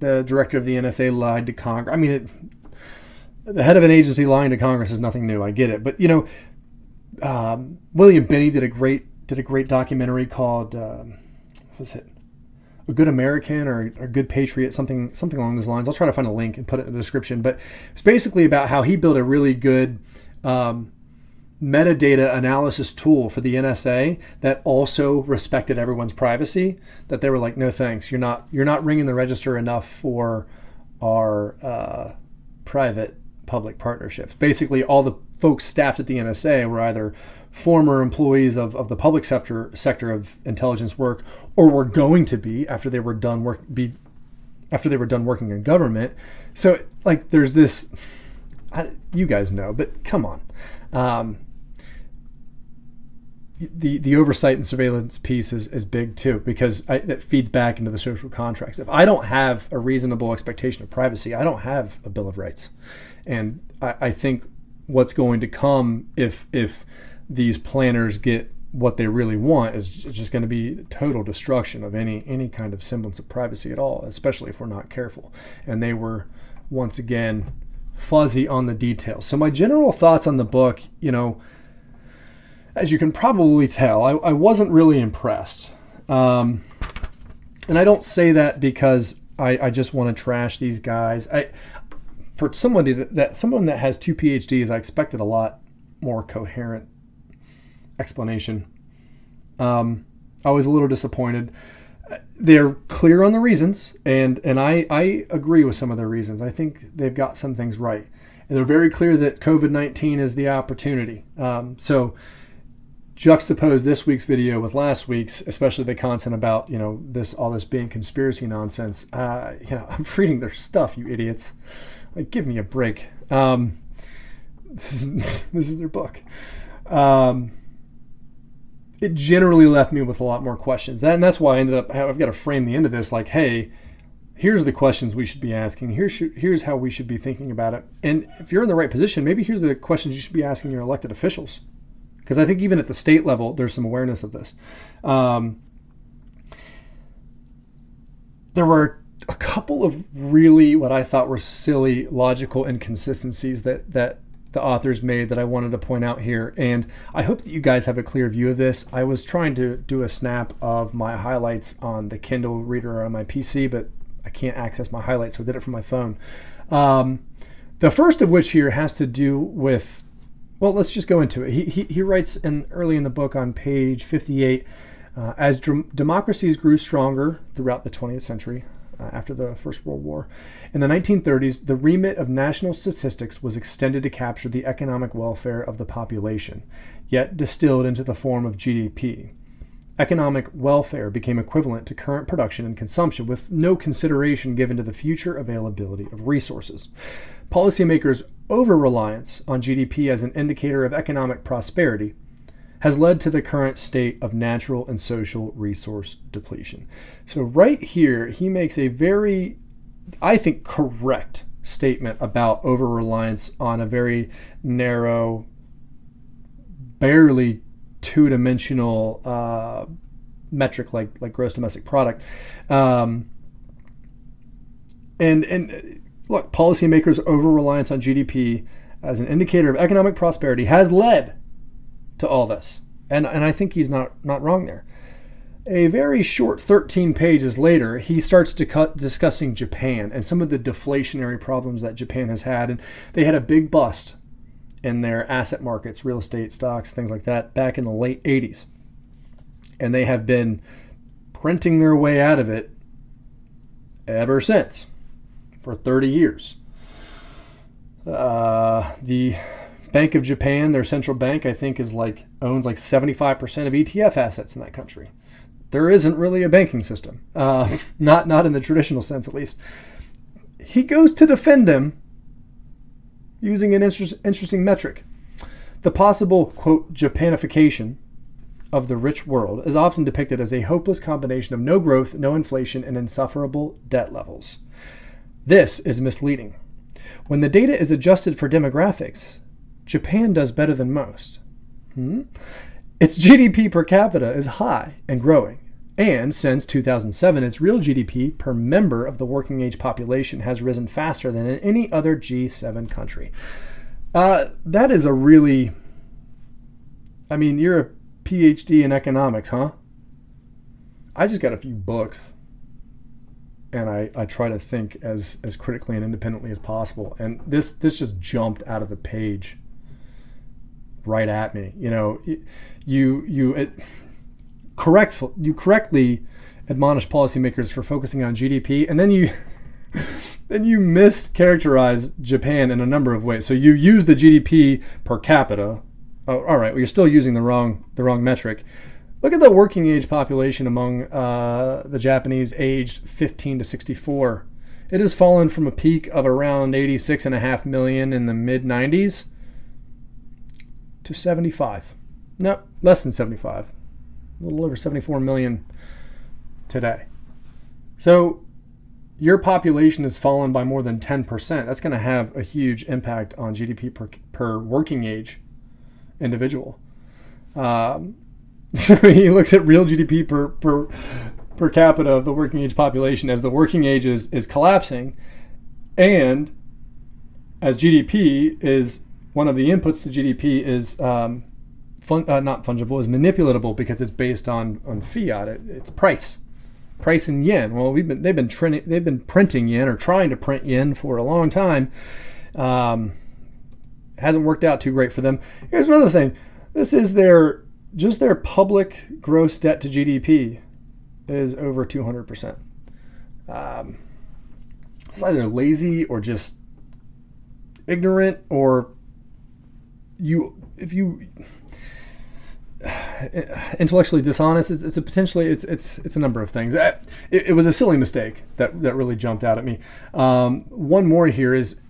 The director of the NSA lied to Congress. I mean, it, the head of an agency lying to Congress is nothing new. I get it, but you know, um, William Binney did a great did a great documentary called um, was it a good American or a good patriot, something something along those lines. I'll try to find a link and put it in the description. But it's basically about how he built a really good um, metadata analysis tool for the NSA that also respected everyone's privacy. That they were like, no thanks, you're not you're not ringing the register enough for our uh, private public partnerships. Basically, all the folks staffed at the NSA were either former employees of, of the public sector sector of intelligence work or were going to be after they were done work be after they were done working in government so like there's this I, you guys know but come on um, the the oversight and surveillance piece is, is big too because I, it feeds back into the social contracts. If I don't have a reasonable expectation of privacy, I don't have a bill of rights, and I, I think what's going to come if if these planners get what they really want is just going to be total destruction of any any kind of semblance of privacy at all, especially if we're not careful. And they were once again fuzzy on the details. So my general thoughts on the book, you know, as you can probably tell, I, I wasn't really impressed. Um, and I don't say that because I, I just want to trash these guys. I for somebody that, that someone that has two PhDs, I expected a lot more coherent explanation. Um, I was a little disappointed. They're clear on the reasons, and and I I agree with some of their reasons. I think they've got some things right, and they're very clear that COVID nineteen is the opportunity. Um, so juxtapose this week's video with last week's, especially the content about you know this all this being conspiracy nonsense. Uh, you know, I'm reading their stuff, you idiots. Like, give me a break. Um, this is this is their book. Um, it generally left me with a lot more questions, and that's why I ended up. I've got to frame the end of this like, hey. Here's the questions we should be asking. Here's here's how we should be thinking about it. And if you're in the right position, maybe here's the questions you should be asking your elected officials because I think even at the state level, there's some awareness of this. Um, there were a couple of really what I thought were silly logical inconsistencies that that the authors made that I wanted to point out here, and I hope that you guys have a clear view of this. I was trying to do a snap of my highlights on the Kindle reader on my PC, but I can't access my highlights, so I did it from my phone. Um, the first of which here has to do with well, let's just go into it. He, he, he writes in, early in the book on page 58 uh, as democracies grew stronger throughout the 20th century, Uh, after the First World War, in the 1930s, the remit of national statistics was extended to capture the economic welfare of the population, yet distilled into the form of GDP. Economic welfare became equivalent to current production and consumption with no consideration given to the future availability of resources. Policymakers' over reliance on GDP as an indicator of economic prosperity has led to the current state of natural and social resource depletion. So, right here, he makes a very, I think, correct statement about over reliance on a very narrow, barely two dimensional uh, metric like, like gross domestic product. Um, and, and look, policymakers' over reliance on GDP as an indicator of economic prosperity has led to all this. And, and I think he's not, not wrong there. A very short 13 pages later, he starts to cut, discussing Japan and some of the deflationary problems that Japan has had. And they had a big bust in their asset markets, real estate, stocks, things like that, back in the late 80s. And they have been printing their way out of it ever since for 30 years. Uh, the Bank of Japan, their central bank, I think is like owns like 75% of ETF assets in that country. There isn't really a banking system, uh, not not in the traditional sense at least. He goes to defend them using an interest, interesting metric. The possible quote Japanification of the rich world is often depicted as a hopeless combination of no growth, no inflation, and insufferable debt levels. This is misleading. When the data is adjusted for demographics, Japan does better than most. Hmm? Its GDP per capita is high and growing. And since 2007, its real GDP per member of the working age population has risen faster than in any other G7 country. Uh, that is a really. I mean, you're a PhD in economics, huh? I just got a few books and I, I try to think as as critically and independently as possible. And this this just jumped out of the page right at me. You know, you you it, correct you correctly admonish policymakers for focusing on GDP, and then you then you mischaracterize Japan in a number of ways. So you use the GDP per capita. Oh, all right, well, you're still using the wrong the wrong metric. Look at the working age population among uh, the Japanese aged 15 to 64. It has fallen from a peak of around 86.5 million in the mid 90s to 75. No, less than 75. A little over 74 million today. So your population has fallen by more than 10%. That's going to have a huge impact on GDP per, per working age individual. Um, so he looks at real GDP per per per capita of the working age population as the working age is, is collapsing, and as GDP is one of the inputs to GDP is um, fun, uh, not fungible, is manipulatable because it's based on on fiat. It, it's price, price in yen. Well, we've been they've been they've been printing yen or trying to print yen for a long time. Um, hasn't worked out too great for them. Here's another thing. This is their just their public gross debt to GDP is over 200 percent. Um, it's either lazy or just ignorant or you if you intellectually dishonest it's, it's a potentially it's it's it's a number of things. It, it, was a silly mistake that that really jumped out at me. Um, one more here is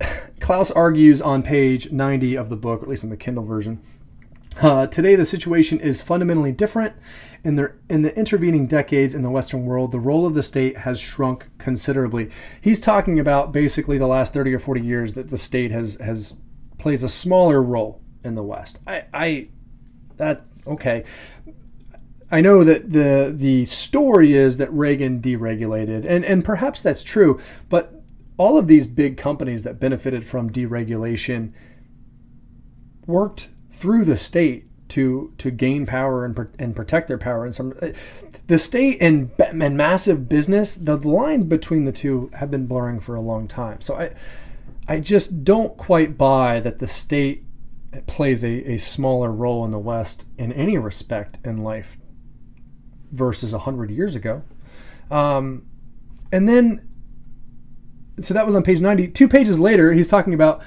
klaus argues on page 90 of the book or at least in the kindle version uh, today, the situation is fundamentally different. In the, in the intervening decades in the Western world, the role of the state has shrunk considerably. He's talking about basically the last 30 or 40 years that the state has, has plays a smaller role in the West. I, I that okay. I know that the the story is that Reagan deregulated, and and perhaps that's true. But all of these big companies that benefited from deregulation worked through the state to to gain power and, and protect their power and some the state and and massive business the lines between the two have been blurring for a long time. So i i just don't quite buy that the state plays a, a smaller role in the west in any respect in life versus 100 years ago. Um, and then so that was on page 90 two pages later he's talking about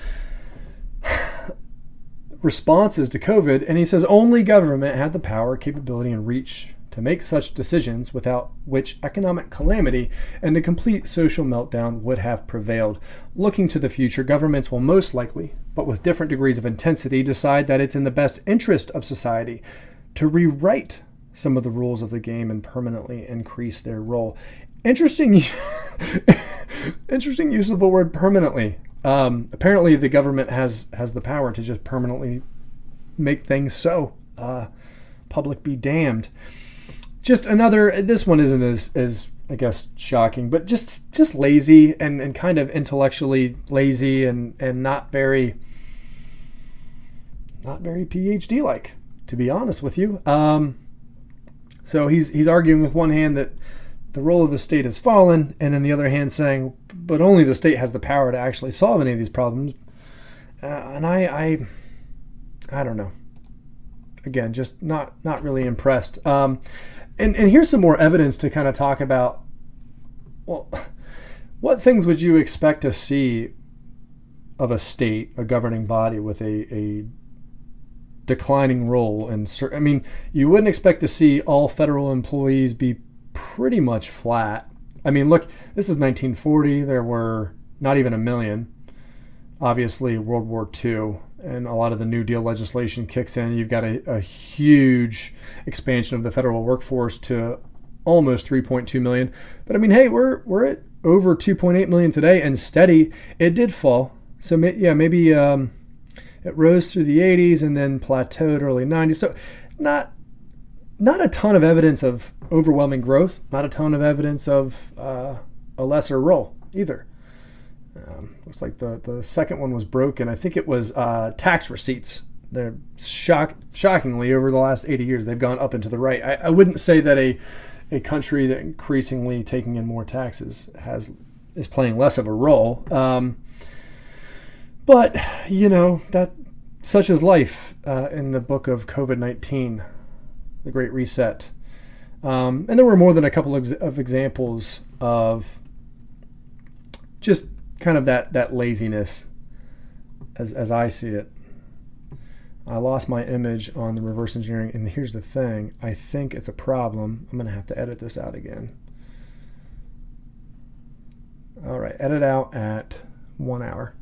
responses to COVID, and he says only government had the power, capability, and reach to make such decisions without which economic calamity and a complete social meltdown would have prevailed. Looking to the future, governments will most likely, but with different degrees of intensity, decide that it's in the best interest of society to rewrite some of the rules of the game and permanently increase their role. Interesting, interesting use of the word permanently. Um, apparently, the government has has the power to just permanently make things so. Uh, public be damned. Just another. This one isn't as as I guess shocking, but just just lazy and and kind of intellectually lazy and and not very not very PhD like, to be honest with you. Um, so he's he's arguing with one hand that the role of the state has fallen, and on the other hand, saying, but only the state has the power to actually solve any of these problems. Uh, and I, I, I don't know. Again, just not not really impressed. Um, and and here's some more evidence to kind of talk about. Well, what things would you expect to see of a state, a governing body with a, a declining role? And I mean, you wouldn't expect to see all federal employees be pretty much flat. I mean, look, this is 1940. There were not even a million. Obviously, World War II and a lot of the New Deal legislation kicks in. You've got a, a huge expansion of the federal workforce to almost 3.2 million. But I mean, hey, we're we're at over 2.8 million today and steady. It did fall. So yeah, maybe um, it rose through the 80s and then plateaued early 90s. So not not a ton of evidence of overwhelming growth, not a ton of evidence of uh, a lesser role either. Um, looks like the, the second one was broken. I think it was uh, tax receipts. They're shock, shockingly over the last 80 years, they've gone up and to the right. I, I wouldn't say that a, a country that increasingly taking in more taxes has is playing less of a role. Um, but you know that such is life uh, in the book of COVID 19 the Great Reset. Um, and there were more than a couple of, of examples of just kind of that, that laziness as, as I see it. I lost my image on the reverse engineering, and here's the thing I think it's a problem. I'm going to have to edit this out again. All right, edit out at one hour.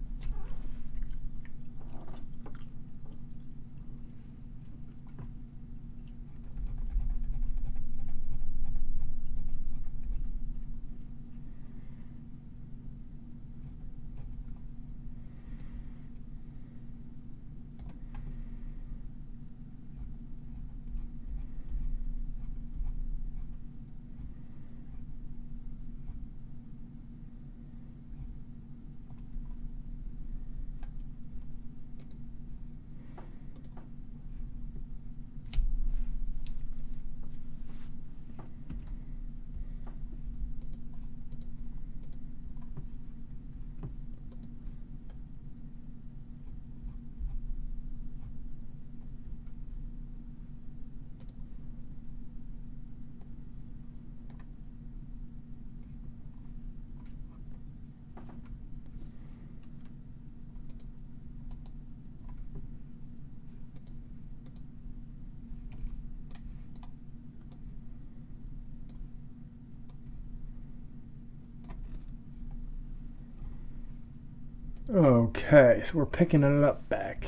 Okay, so we're picking it up back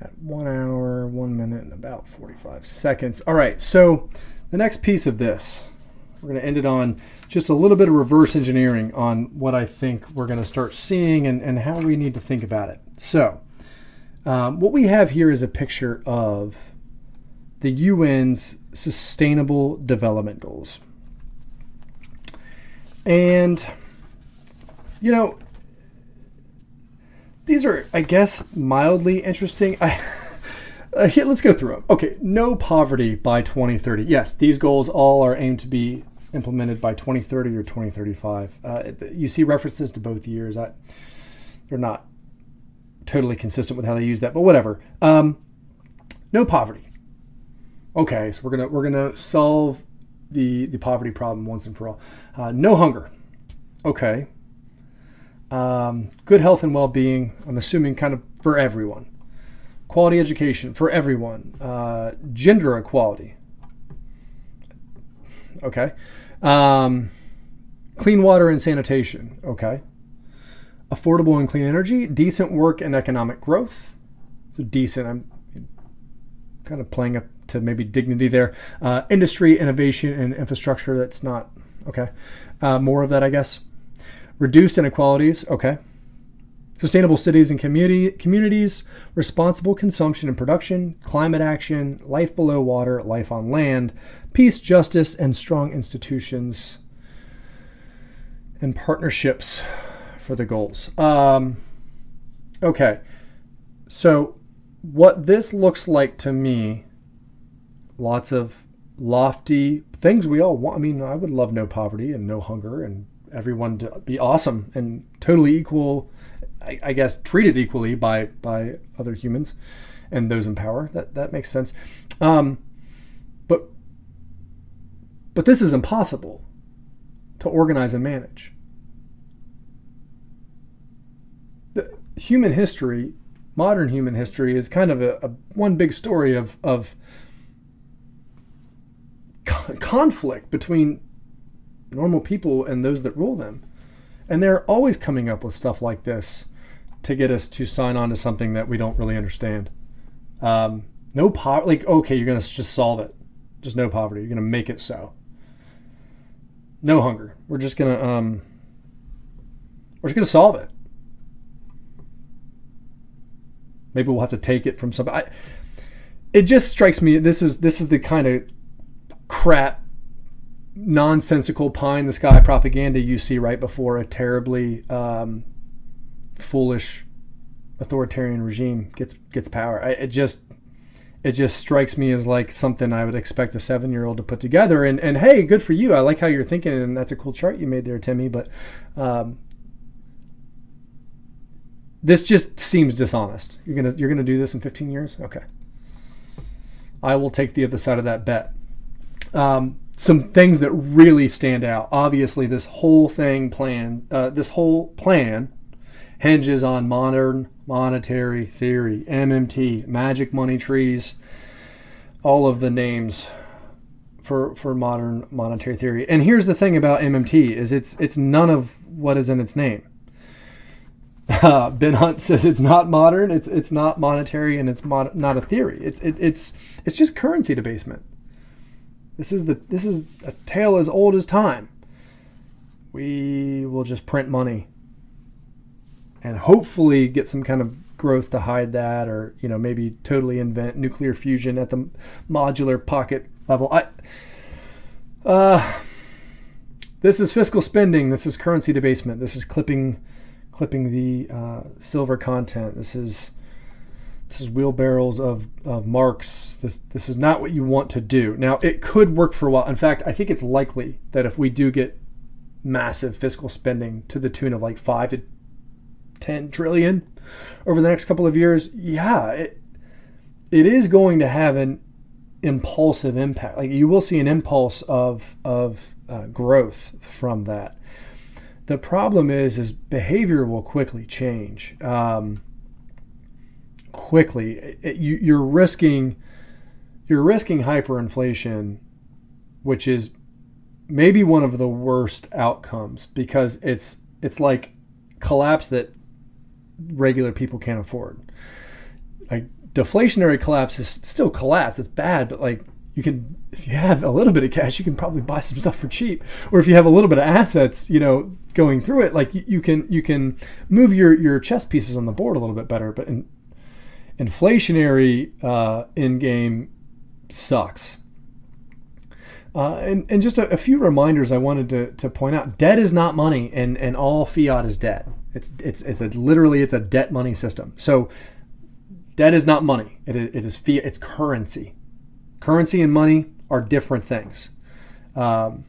at one hour, one minute, and about 45 seconds. All right, so the next piece of this, we're going to end it on just a little bit of reverse engineering on what I think we're going to start seeing and, and how we need to think about it. So, um, what we have here is a picture of the UN's Sustainable Development Goals. And, you know, these are, I guess, mildly interesting. I, uh, here, let's go through them. Okay, no poverty by 2030. Yes, these goals all are aimed to be implemented by 2030 or 2035. Uh, you see references to both years. I, they're not totally consistent with how they use that, but whatever. Um, no poverty. Okay, so we're gonna we're gonna solve the the poverty problem once and for all. Uh, no hunger. Okay. Um, good health and well-being. I'm assuming kind of for everyone. Quality education for everyone. Uh, gender equality. Okay. Um, clean water and sanitation. Okay. Affordable and clean energy. Decent work and economic growth. So decent. I'm kind of playing up to maybe dignity there. Uh, industry, innovation, and infrastructure. That's not okay. Uh, more of that, I guess. Reduced inequalities. Okay. Sustainable cities and community communities, responsible consumption and production, climate action, life below water, life on land, peace, justice, and strong institutions and partnerships for the goals. Um, okay, so what this looks like to me, lots of lofty things we all want. I mean, I would love no poverty and no hunger and everyone to be awesome and totally equal I, I guess treated equally by by other humans and those in power. That that makes sense. Um, but but this is impossible to organize and manage. The human history, modern human history, is kind of a, a one big story of of conflict between normal people and those that rule them. And they're always coming up with stuff like this to get us to sign on to something that we don't really understand. Um, no poverty, like, okay, you're going to just solve it. Just no poverty. You're going to make it so. No hunger. We're just going to, um, we're just going to solve it. Maybe we'll have to take it from somebody. I, it just strikes me this is this is the kind of crap nonsensical pie in the sky propaganda you see right before a terribly um, foolish authoritarian regime gets gets power. I, it just it just strikes me as like something I would expect a seven year old to put together. And and hey, good for you. I like how you're thinking, and that's a cool chart you made there, Timmy. But um, this just seems dishonest. You're gonna you're gonna do this in 15 years? Okay. I will take the other side of that bet. Um, some things that really stand out. Obviously, this whole thing plan, uh, this whole plan hinges on modern monetary theory, MMT, magic money trees, all of the names for for modern monetary theory. And here's the thing about MMT is it's it's none of what is in its name. Uh, ben Hunt says it's not modern, it's it's not monetary, and it's mod- not a theory. It's it, it's it's just currency debasement. This is the this is a tale as old as time. We will just print money and hopefully get some kind of growth to hide that or you know maybe totally invent nuclear fusion at the modular pocket level. I uh, this is fiscal spending. This is currency debasement. This is clipping clipping the uh, silver content. This is this is wheelbarrows of, of marks this this is not what you want to do now it could work for a while in fact i think it's likely that if we do get massive fiscal spending to the tune of like 5 to 10 trillion over the next couple of years, yeah, it, it is going to have an impulsive impact. Like you will see an impulse of of uh, growth from that. The problem is, is behavior will quickly change. Um, quickly, it, you, you're risking you're risking hyperinflation, which is maybe one of the worst outcomes because it's it's like collapse that regular people can't afford. Like deflationary collapse is still collapse. It's bad, but like you can if you have a little bit of cash, you can probably buy some stuff for cheap. Or if you have a little bit of assets, you know, going through it, like you, you can you can move your your chess pieces on the board a little bit better. But in, inflationary uh, in game sucks. Uh, and, and just a, a, few reminders I wanted to, to point out. Debt is not money, and, and all fiat is debt. It's it's it's a, literally it's a debt money system. So debt is not money. It is, it is fiat. It's currency. Currency and money are different things. Um,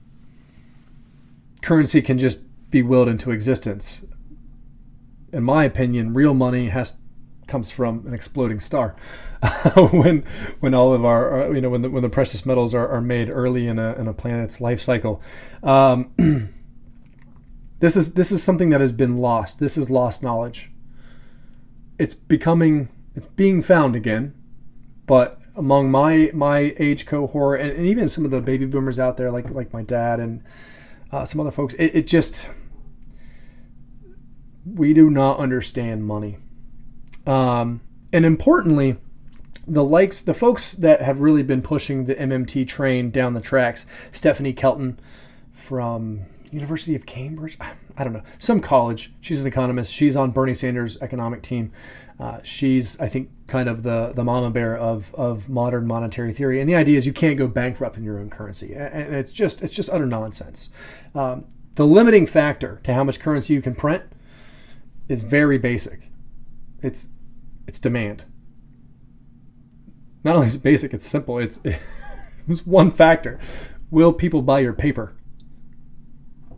currency can just be willed into existence. In my opinion, real money has comes from an exploding star. when when all of our uh, you know when the, when the precious metals are, are made early in a, in a planet's life cycle. Um, this is this is something that has been lost. This is lost knowledge. It's becoming it's being found again, but among my my age cohort and, and even some of the baby boomers out there like like my dad and uh, some other folks, it, it just we do not understand money. Um, and importantly, the likes, the folks that have really been pushing the MMT train down the tracks, Stephanie Kelton from University of Cambridge, I don't know, some college. She's an economist. She's on Bernie Sanders' economic team. Uh, she's, I think, kind of the, the mama bear of, of modern monetary theory. And the idea is you can't go bankrupt in your own currency, and it's just it's just utter nonsense. Um, the limiting factor to how much currency you can print is very basic. It's it's demand not only is it basic, it's simple. It's it's one factor. Will people buy your paper?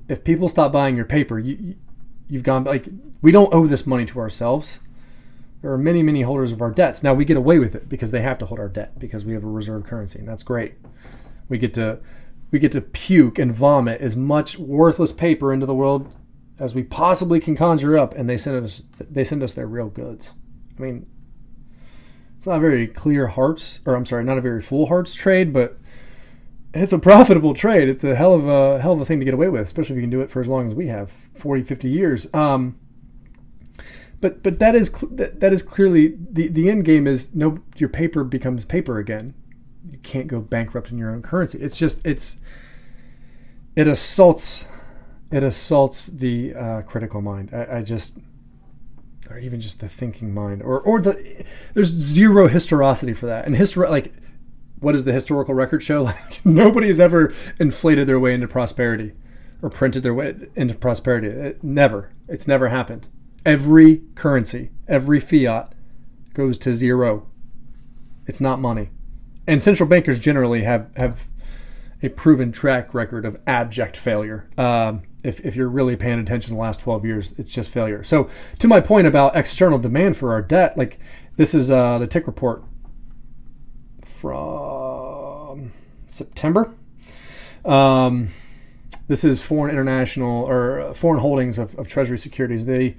If people stop buying your paper, you you've gone like we don't owe this money to ourselves. There are many, many holders of our debts. Now we get away with it because they have to hold our debt because we have a reserve currency, and that's great. We get to we get to puke and vomit as much worthless paper into the world as we possibly can conjure up, and they send us they send us their real goods. I mean, it's not a very clear hearts, or I'm sorry, not a very full hearts trade, but it's a profitable trade. It's a hell of a hell of a thing to get away with, especially if you can do it for as long as we have, 40, 50 years. Um, but but that is that, that is clearly the the end game is no your paper becomes paper again. You can't go bankrupt in your own currency. It's just it's it assaults it assaults the uh, critical mind. I, I just or even just the thinking mind, or or the there's zero historicity for that. And history, like, what does the historical record show? Like, nobody has ever inflated their way into prosperity, or printed their way into prosperity. It, never. It's never happened. Every currency, every fiat, goes to zero. It's not money, and central bankers generally have have a proven track record of abject failure. Um, if, if you're really paying attention the last 12 years, it's just failure. So, to my point about external demand for our debt, like this is uh, the TIC report from September. Um, this is foreign international or foreign holdings of, of Treasury securities. They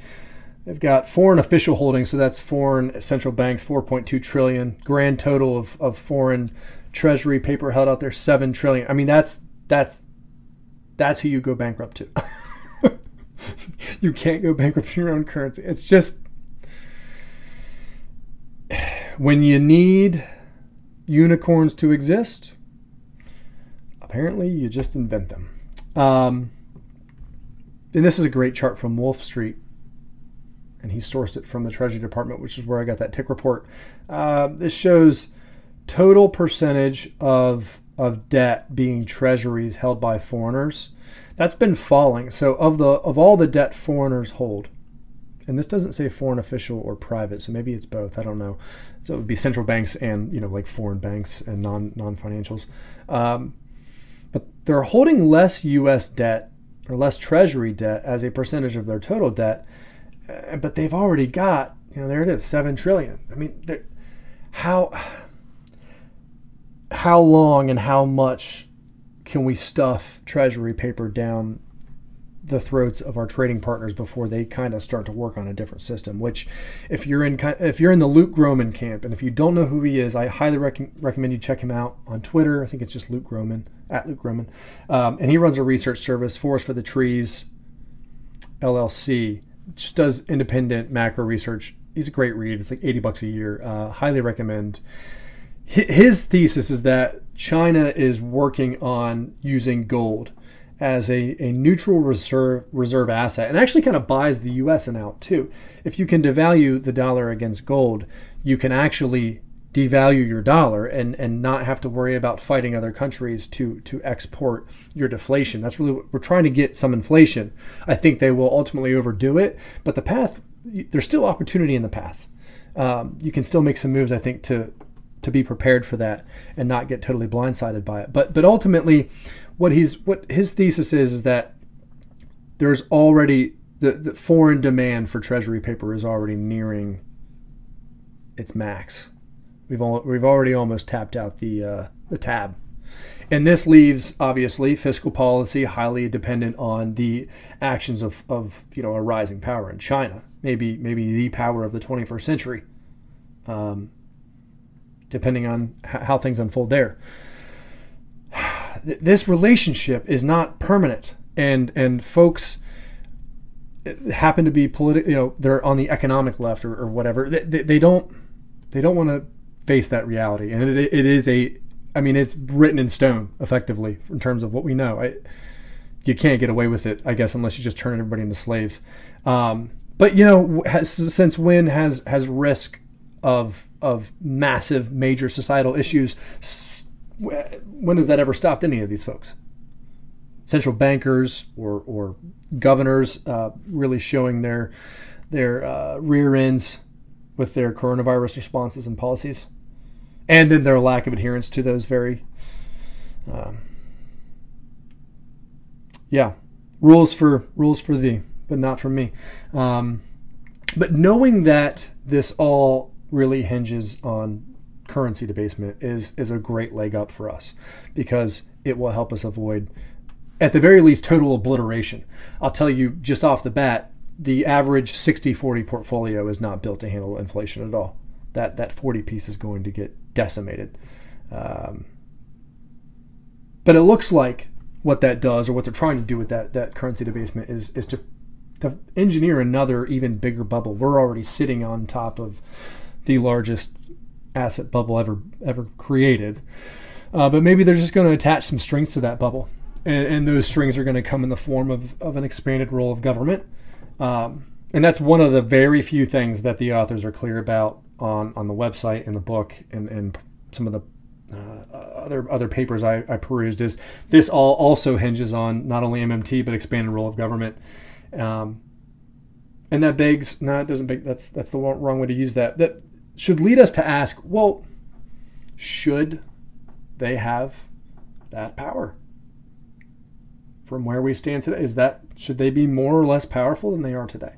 they've got foreign official holdings, so that's foreign central banks, 4.2 trillion. Grand total of, of foreign Treasury paper held out there, seven trillion. I mean, that's that's that's who you go bankrupt to. you can't go bankrupt in your own currency. It's just when you need unicorns to exist, apparently you just invent them. Um, and this is a great chart from Wolf Street, and he sourced it from the Treasury Department, which is where I got that TIC report. Uh, this shows total percentage of of debt being treasuries held by foreigners, that's been falling. So of the of all the debt foreigners hold, and this doesn't say foreign official or private, so maybe it's both. I don't know. So it would be central banks and you know like foreign banks and non non financials, um, but they're holding less U.S. debt or less Treasury debt as a percentage of their total debt, uh, but they've already got you know there it is seven trillion. I mean, how how long and how much can we stuff treasury paper down the throats of our trading partners before they kind of start to work on a different system which if you're in if you're in the Luke Gromen camp and if you don't know who he is I highly rec- recommend you check him out on Twitter I think it's just Luke Gromen at Luke Gromen, um, and he runs a research service Forest for the Trees LLC just does independent macro research. He's a great read. It's like 80 bucks a year. Uh, highly recommend. His thesis is that China is working on using gold as a, a neutral reserve reserve asset and actually kind of buys the US and out too. If you can devalue the dollar against gold, you can actually devalue your dollar and, and not have to worry about fighting other countries to to export your deflation. That's really what we're trying to get some inflation. I think they will ultimately overdo it, but the path there's still opportunity in the path. Um, you can still make some moves, I think, to to be prepared for that and not get totally blindsided by it. But but ultimately, what he's what his thesis is is that there's already the, the foreign demand for treasury paper is already nearing its max. We've all, we've already almost tapped out the uh, the tab. And this leaves obviously fiscal policy highly dependent on the actions of, of you know a rising power in China, maybe maybe the power of the 21st century, um, depending on how things unfold there. This relationship is not permanent, and and folks happen to be political. You know, they're on the economic left or, or whatever. They, they, they don't they don't want to face that reality, and it, it is a I mean, it's written in stone, effectively, in terms of what we know. I, you can't get away with it, I guess, unless you just turn everybody into slaves. Um, but you know, has, since when has has risk of of massive, major societal issues? When has that ever stopped any of these folks? Central bankers or or governors uh, really showing their their uh, rear ends with their coronavirus responses and policies and then their lack of adherence to those very um, yeah rules for rules for thee but not for me um, but knowing that this all really hinges on currency debasement is is a great leg up for us because it will help us avoid at the very least total obliteration i'll tell you just off the bat the average 60-40 portfolio is not built to handle inflation at all that that 40 piece is going to get decimated. Um, but it looks like what that does, or what they're trying to do with that that currency debasement, is is to to engineer another even bigger bubble. We're already sitting on top of the largest asset bubble ever ever created, uh, but maybe they're just going to attach some strings to that bubble, and, and those strings are going to come in the form of of an expanded role of government. Um, and that's one of the very few things that the authors are clear about on on the website and the book and and some of the uh, other other papers I, I, perused is this all also hinges on not only MMT but expanded role of government, um, and that begs no it doesn't beg that's that's the wrong way to use that. That should lead us to ask well should they have that power from where we stand today is that should they be more or less powerful than they are today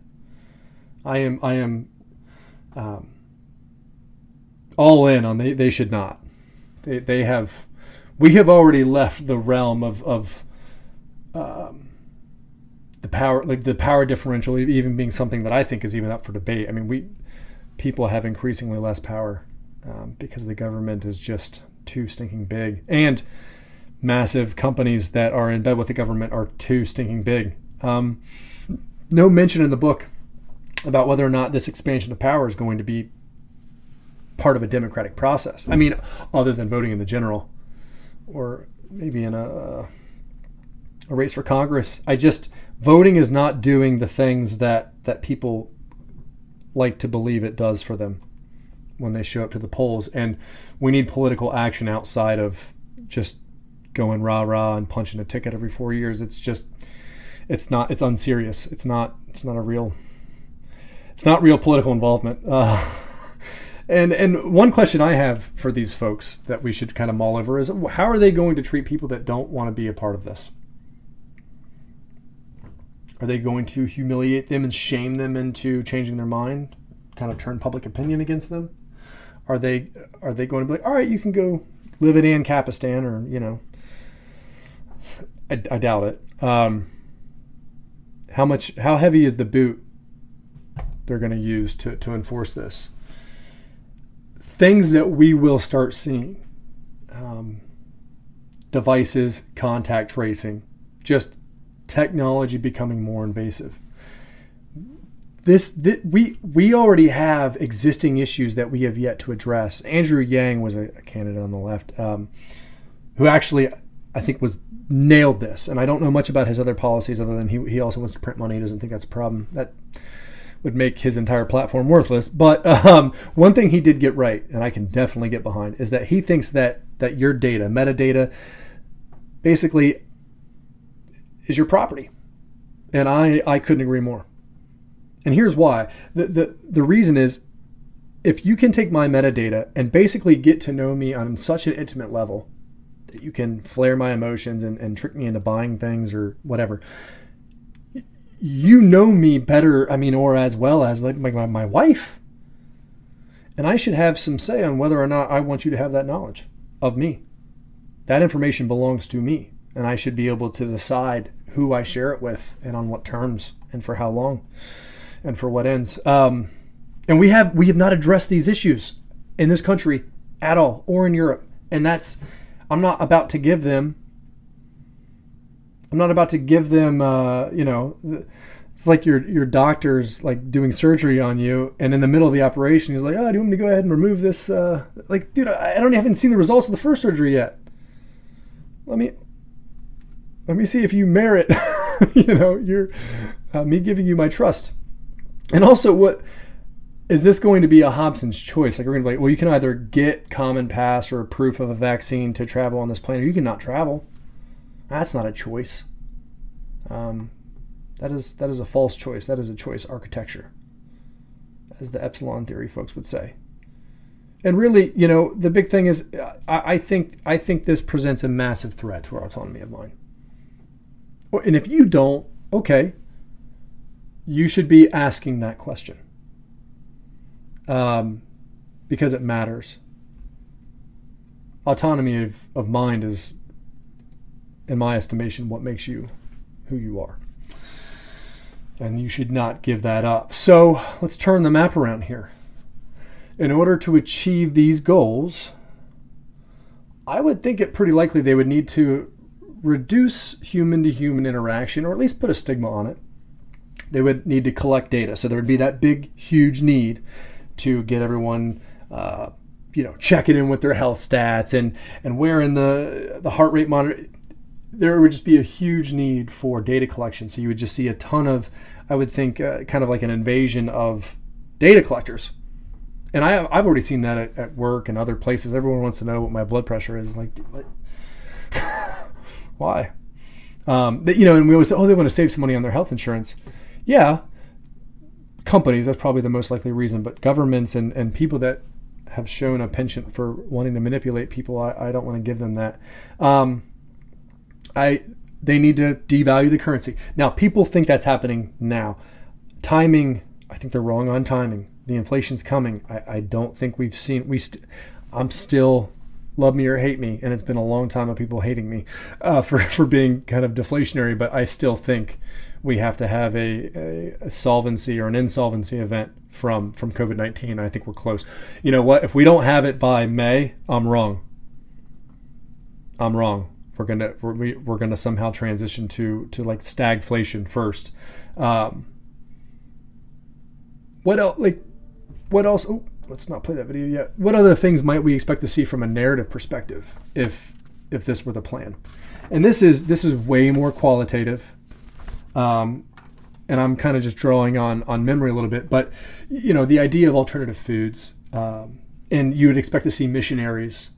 I am I am um, all in on they, they should not. They, they have, we have already left the realm of, of um, the power, like the power differential, even being something that I think is even up for debate. I mean, we, people have increasingly less power um, because the government is just too stinking big. And massive companies that are in bed with the government are too stinking big. Um, no mention in the book about whether or not this expansion of power is going to be part of a democratic process. I mean, other than voting in the general or maybe in a, a race for Congress. I just voting is not doing the things that that people like to believe it does for them when they show up to the polls. And we need political action outside of just going rah rah and punching a ticket every four years. It's just it's not it's unserious. It's not it's not a real it's not real political involvement. Uh, and and one question I have for these folks that we should kind of mull over is how are they going to treat people that don't want to be a part of this? Are they going to humiliate them and shame them into changing their mind, kind of turn public opinion against them? Are they are they going to be like, all right, you can go live in Ancapistan or you know? I, I doubt it. Um, how much? How heavy is the boot they're going to use to to enforce this? things that we will start seeing um, devices, contact tracing, just technology becoming more invasive. this, thi- we we already have existing issues that we have yet to address. Andrew Yang was a, a candidate on the left um, who actually I think was nailed this, and I don't know much about his other policies other than he he also wants to print money. He doesn't think that's a problem. That would make his entire platform worthless. But um, one thing he did get right, and I can definitely get behind, is that he thinks that that your data, metadata, basically is your property, and I I couldn't agree more. And here's why. The, the, the reason is if you can take my metadata and basically get to know me on such an intimate level that you can flare my emotions and, and trick me into buying things or whatever, you know me better, I mean, or as well as like my, my, my wife. And I should have some say on whether or not I want you to have that knowledge of me. That information belongs to me, and I should be able to decide who I share it with and on what terms and for how long and for what ends. Um, and we have we have not addressed these issues in this country at all or in Europe. And that's I'm not about to give them. I'm not about to give them. Uh, you know, it's like your your doctor's like doing surgery on you, and in the middle of the operation, he's like, "Oh, do you want me to go ahead and remove this?" Uh, like, dude, I, I don't even seen the results of the first surgery yet. Let me let me see if you merit, you know, your uh, me giving you my trust. And also, what is this going to be a Hobson's choice? Like we're to be like, well, you can either get CommonPass or proof of a vaccine to travel on this plane, or you cannot travel. That's not a choice. Um, that is that is a false choice. That is a choice architecture, as the epsilon theory folks would say. And really, you know, the big thing is, I, I think I think this presents a massive threat to our autonomy of mind. And if you don't, okay, you should be asking that question um, because it matters. Autonomy of, of mind is, in my estimation, what makes you who you are. And you should not give that up. So let's turn the map around here. In order to achieve these goals, I would think it pretty likely they would need to reduce human to human interaction, or at least put a stigma on it. They would need to collect data. So there would be that big, huge need to get everyone, uh, you know, checking in with their health stats and and wearing the the heart rate monitor. There would just be a huge need for data collection. So you would just see a ton of, I would think, uh, kind of like an invasion of data collectors. And I have, I've already seen that at, at work and other places. Everyone wants to know what my blood pressure is. Like, what? why? Um, you know, and we always say, oh, they want to save some money on their health insurance. Yeah, companies, that's probably the most likely reason, but governments and, and people that have shown a penchant for wanting to manipulate people, I, I don't want to give them that. Um, I they need to devalue the currency. Now, people think that's happening now. Timing, I think they're wrong on timing. The inflation's coming. I, I don't think we've seen we. St- I'm still love me or hate me, and it's been a long time of people hating me uh, for for being kind of deflationary. But I still think we have to have a, a, solvency or an insolvency event from from COVID nineteen. I think we're close. You know what? If we don't have it by May, I'm wrong. I'm wrong. We're gonna we're, we're gonna somehow transition to to like stagflation first. Um, what else? Like what else? Oh, let's not play that video yet. What other things might we expect to see from a narrative perspective if if this were the plan? And this is this is way more qualitative. Um, and I'm kind of just drawing on on memory a little bit, but you know the idea of alternative foods, um, and you would expect to see missionaries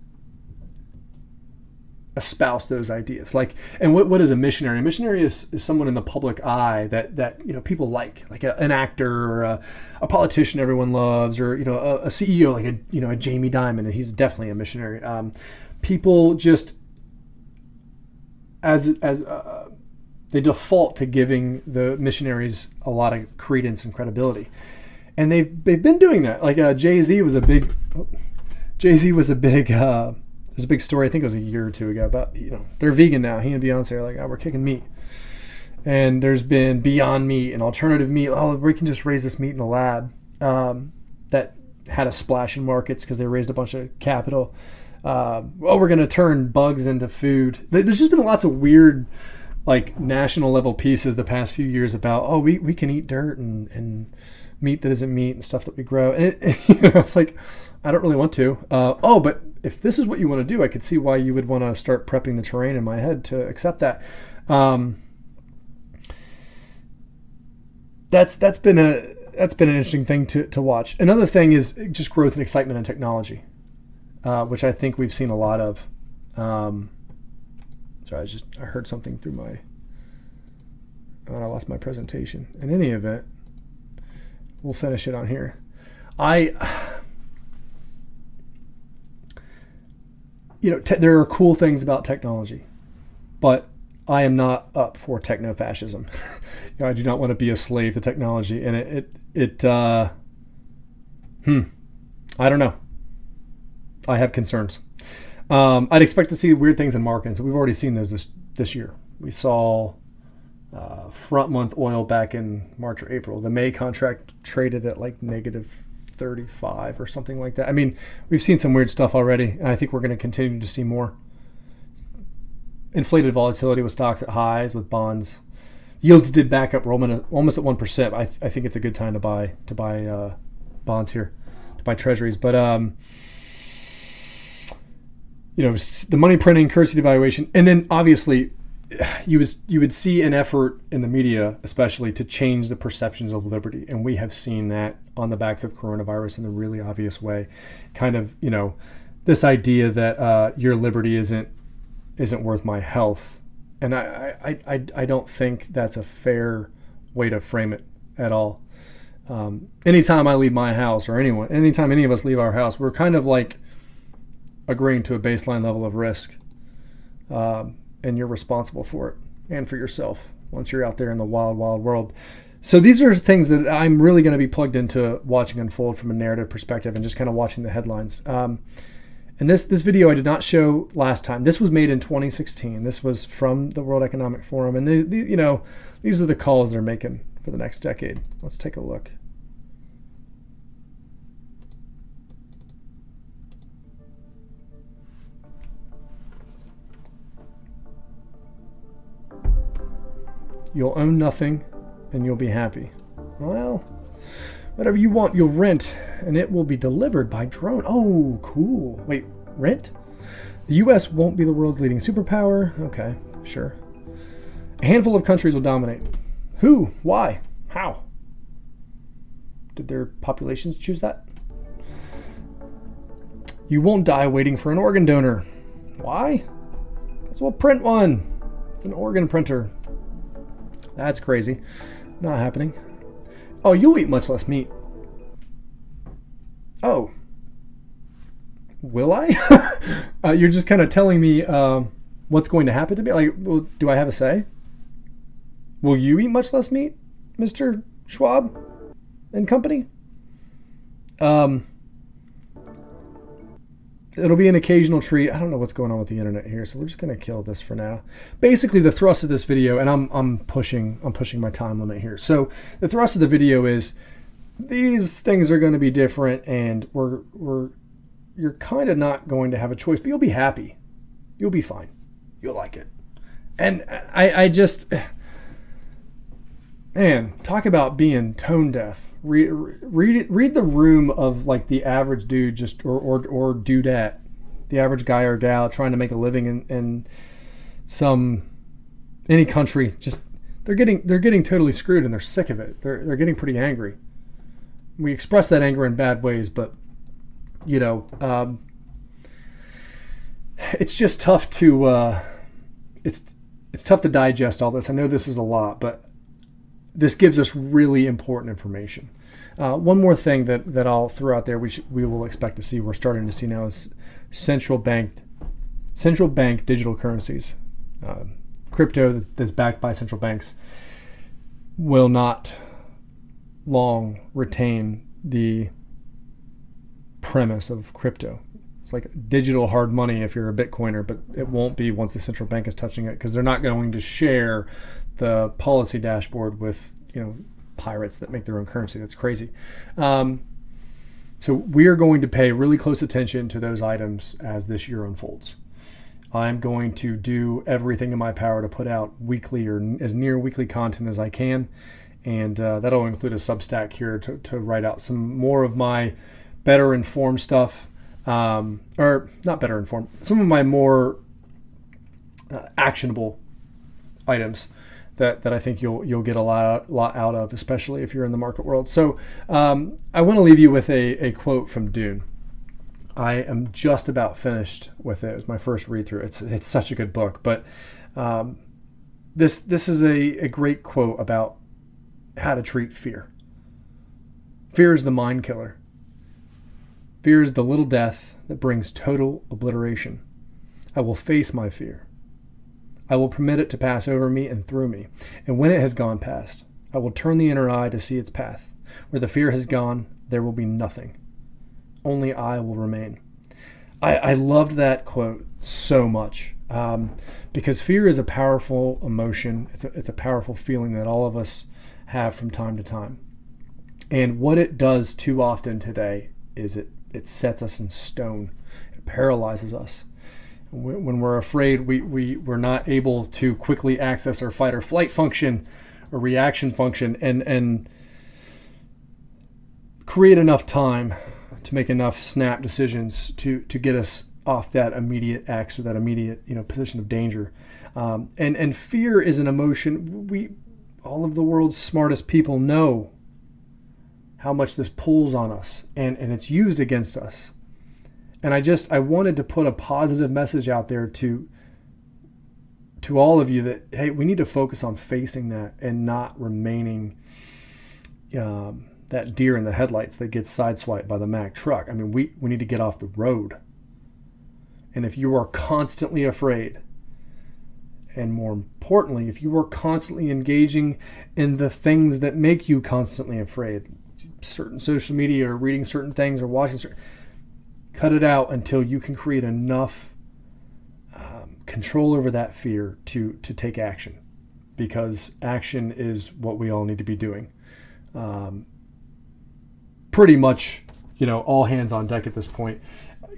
espouse those ideas. Like, and what, what is a missionary? A missionary is, is someone in the public eye that that you know people like, like a, an actor or a, a, politician everyone loves, or you know a, a, CEO like a you know a Jamie Dimon, and he's definitely a missionary. Um, people just as as uh, they default to giving the missionaries a lot of credence and credibility, and they've they've been doing that. Like uh, Jay Z was a big Jay Z was a big. Uh, there's a big story. I think it was a year or two ago about you know they're vegan now. He and Beyonce are like, oh, we're kicking meat. And there's been Beyond Meat and alternative meat. Oh, we can just raise this meat in the lab. Um, that had a splash in markets because they raised a bunch of capital. Uh, oh, we're going to turn bugs into food. There's just been lots of weird like national level pieces the past few years about oh we, we can eat dirt and, and meat that isn't meat and stuff that we grow and it, you know, it's like I don't really want to. Uh, oh, but if this is what you want to do, I could see why you would want to start prepping the terrain in my head to accept that. Um, that's that's been a that's been an interesting thing to, to watch. Another thing is just growth and excitement in technology, uh, which I think we've seen a lot of. Um, sorry, I just I heard something through my. Oh, I lost my presentation. In any event, we'll finish it on here. I, you know, te- there are cool things about technology, but I am not up for techno fascism. you know, I do not want to be a slave to technology, and it it, it uh, hmm, I don't know. I have concerns. Um, I'd expect to see weird things in markets. We've already seen those this this year. We saw uh, front month oil back in March or April. The May contract traded at like negative 35 or something like that. I mean, we've seen some weird stuff already, and I think we're going to continue to see more. Inflated volatility with stocks at highs, with bonds. Yields did back up. Almost at one percent. I, th- I think it's a good time to buy to buy uh, bonds here, to buy treasuries. But um, you know, the money printing, currency devaluation, and then obviously you would you would see an effort in the media, especially, to change the perceptions of liberty, and we have seen that on the backs of coronavirus in a really obvious way. Kind of, you know, this idea that uh, your liberty isn't isn't worth my health, and I, I I I don't think that's a fair way to frame it at all. Um, anytime I leave my house, or anyone, anytime any of us leave our house, we're kind of like agreeing to a baseline level of risk. Um, and you're responsible for it and for yourself once you're out there in the wild, wild world. So these are things that I'm really going to be plugged into watching unfold from a narrative perspective and just kind of watching the headlines. Um, and this this video I did not show last time. This was made in 2016. This was from the World Economic Forum, and these, you know these are the calls they're making for the next decade. Let's take a look. You'll own nothing and you'll be happy. Well, whatever you want, you'll rent and it will be delivered by drone. Oh, cool. Wait, rent? The US won't be the world's leading superpower. Okay, sure. A handful of countries will dominate. Who? Why? How? Did their populations choose that? You won't die waiting for an organ donor. Why? Because we'll print one. It's an organ printer. That's crazy. Not happening. Oh, you'll eat much less meat. Oh. Will I? uh, you're just kind of telling me uh, what's going to happen to me? Like, well, do I have a say? Will you eat much less meat, Mr. Schwab and company? Um, it'll be an occasional treat. I don't know what's going on with the internet here, so we're just gonna kill this for now. Basically, the thrust of this video, and I'm I'm pushing I'm pushing my time limit here. So the thrust of the video is these things are going to be different, and we're we're you're kind of not going to have a choice, but you'll be happy. You'll be fine. You'll like it. And I I just man, talk about being tone deaf. Read, read read the room of like the average dude just or or or dudette, the average guy or gal trying to make a living in, in some any country. Just they're getting they're getting totally screwed and they're sick of it. They're they're getting pretty angry. We express that anger in bad ways, but you know, um, it's just tough to uh, it's it's tough to digest all this. I know this is a lot, but this gives us really important information. Uh, one more thing that, that I'll throw out there, we, we will expect to see, we're starting to see now, is central bank central bank digital currencies. Uh, crypto that's, that's backed by central banks will not long retain the premise of crypto. It's like digital hard money if you're a Bitcoiner, but it won't be once the central bank is touching it because they're not going to share the policy dashboard with you know pirates that make their own currency. That's crazy. Um, so we are going to pay really close attention to those items as this year unfolds. I'm going to do everything in my power to put out weekly or as near weekly content as I can. And uh, that'll include a Substack here to, to write out some more of my better informed stuff. Um, or not better informed, some of my more uh, actionable items that, that I think you'll you'll get a lot lot out of, especially if you're in the market world. So um, I want to leave you with a, a quote from Dune. I am just about finished with it. It was my first read through. It's it's such a good book, but um, this this is a, a great quote about how to treat fear. Fear is the mind killer. Fear is the little death that brings total obliteration. I will face my fear. I will permit it to pass over me and through me. And when it has gone past, I will turn the inner eye to see its path. Where the fear has gone, there will be nothing. Only I will remain. I, I loved that quote so much um, because fear is a powerful emotion. It's a, it's a powerful feeling that all of us have from time to time. And what it does too often today is it, it sets us in stone, it paralyzes us when we're afraid, we, we, we're not able to quickly access our fight or flight function or reaction function and, and create enough time to make enough snap decisions to, to get us off that immediate X or that immediate you know position of danger. Um, and, and fear is an emotion. We, all of the world's smartest people know how much this pulls on us and, and it's used against us and I just I wanted to put a positive message out there to to all of you that hey we need to focus on facing that and not remaining um, that deer in the headlights that gets sideswiped by the Mack truck. I mean we we need to get off the road. And if you are constantly afraid, and more importantly, if you are constantly engaging in the things that make you constantly afraid, certain social media or reading certain things or watching certain cut it out until you can create enough um, control over that fear to to take action. Because action is what we all need to be doing. Um, pretty much you know all hands on deck at this point.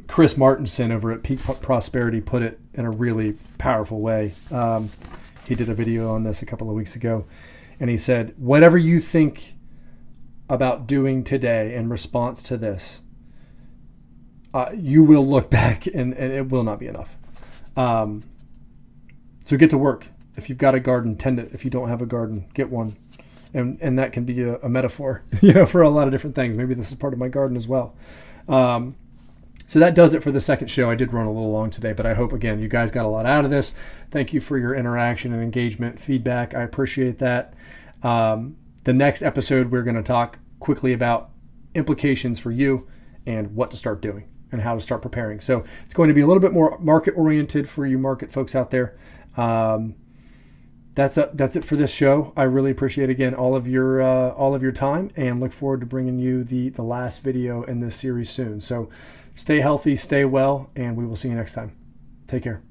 Chris Martenson over at peak prosperity put it in a really powerful way. Um, he did a video on this a couple of weeks ago and he said whatever you think about doing today in response to this uh, you will look back and, and it will not be enough. Um, so get to work. If you've got a garden, tend it. If you don't have a garden, get one. And, and that can be a, a metaphor, you know, for a lot of different things. Maybe this is part of my garden as well. Um, so that does it for the second show. I did run a little long today, but I hope again you guys got a lot out of this. Thank you for your interaction and engagement, feedback. I appreciate that. Um, the next episode, we're going to talk quickly about implications for you and what to start doing and how to start preparing. So it's going to be a little bit more market oriented for you market folks out there. Um, that's a, that's it for this show. I really appreciate again all of your uh, all of your time and look forward to bringing you the the last video in this series soon. So stay healthy, stay well, and we will see you next time. Take care.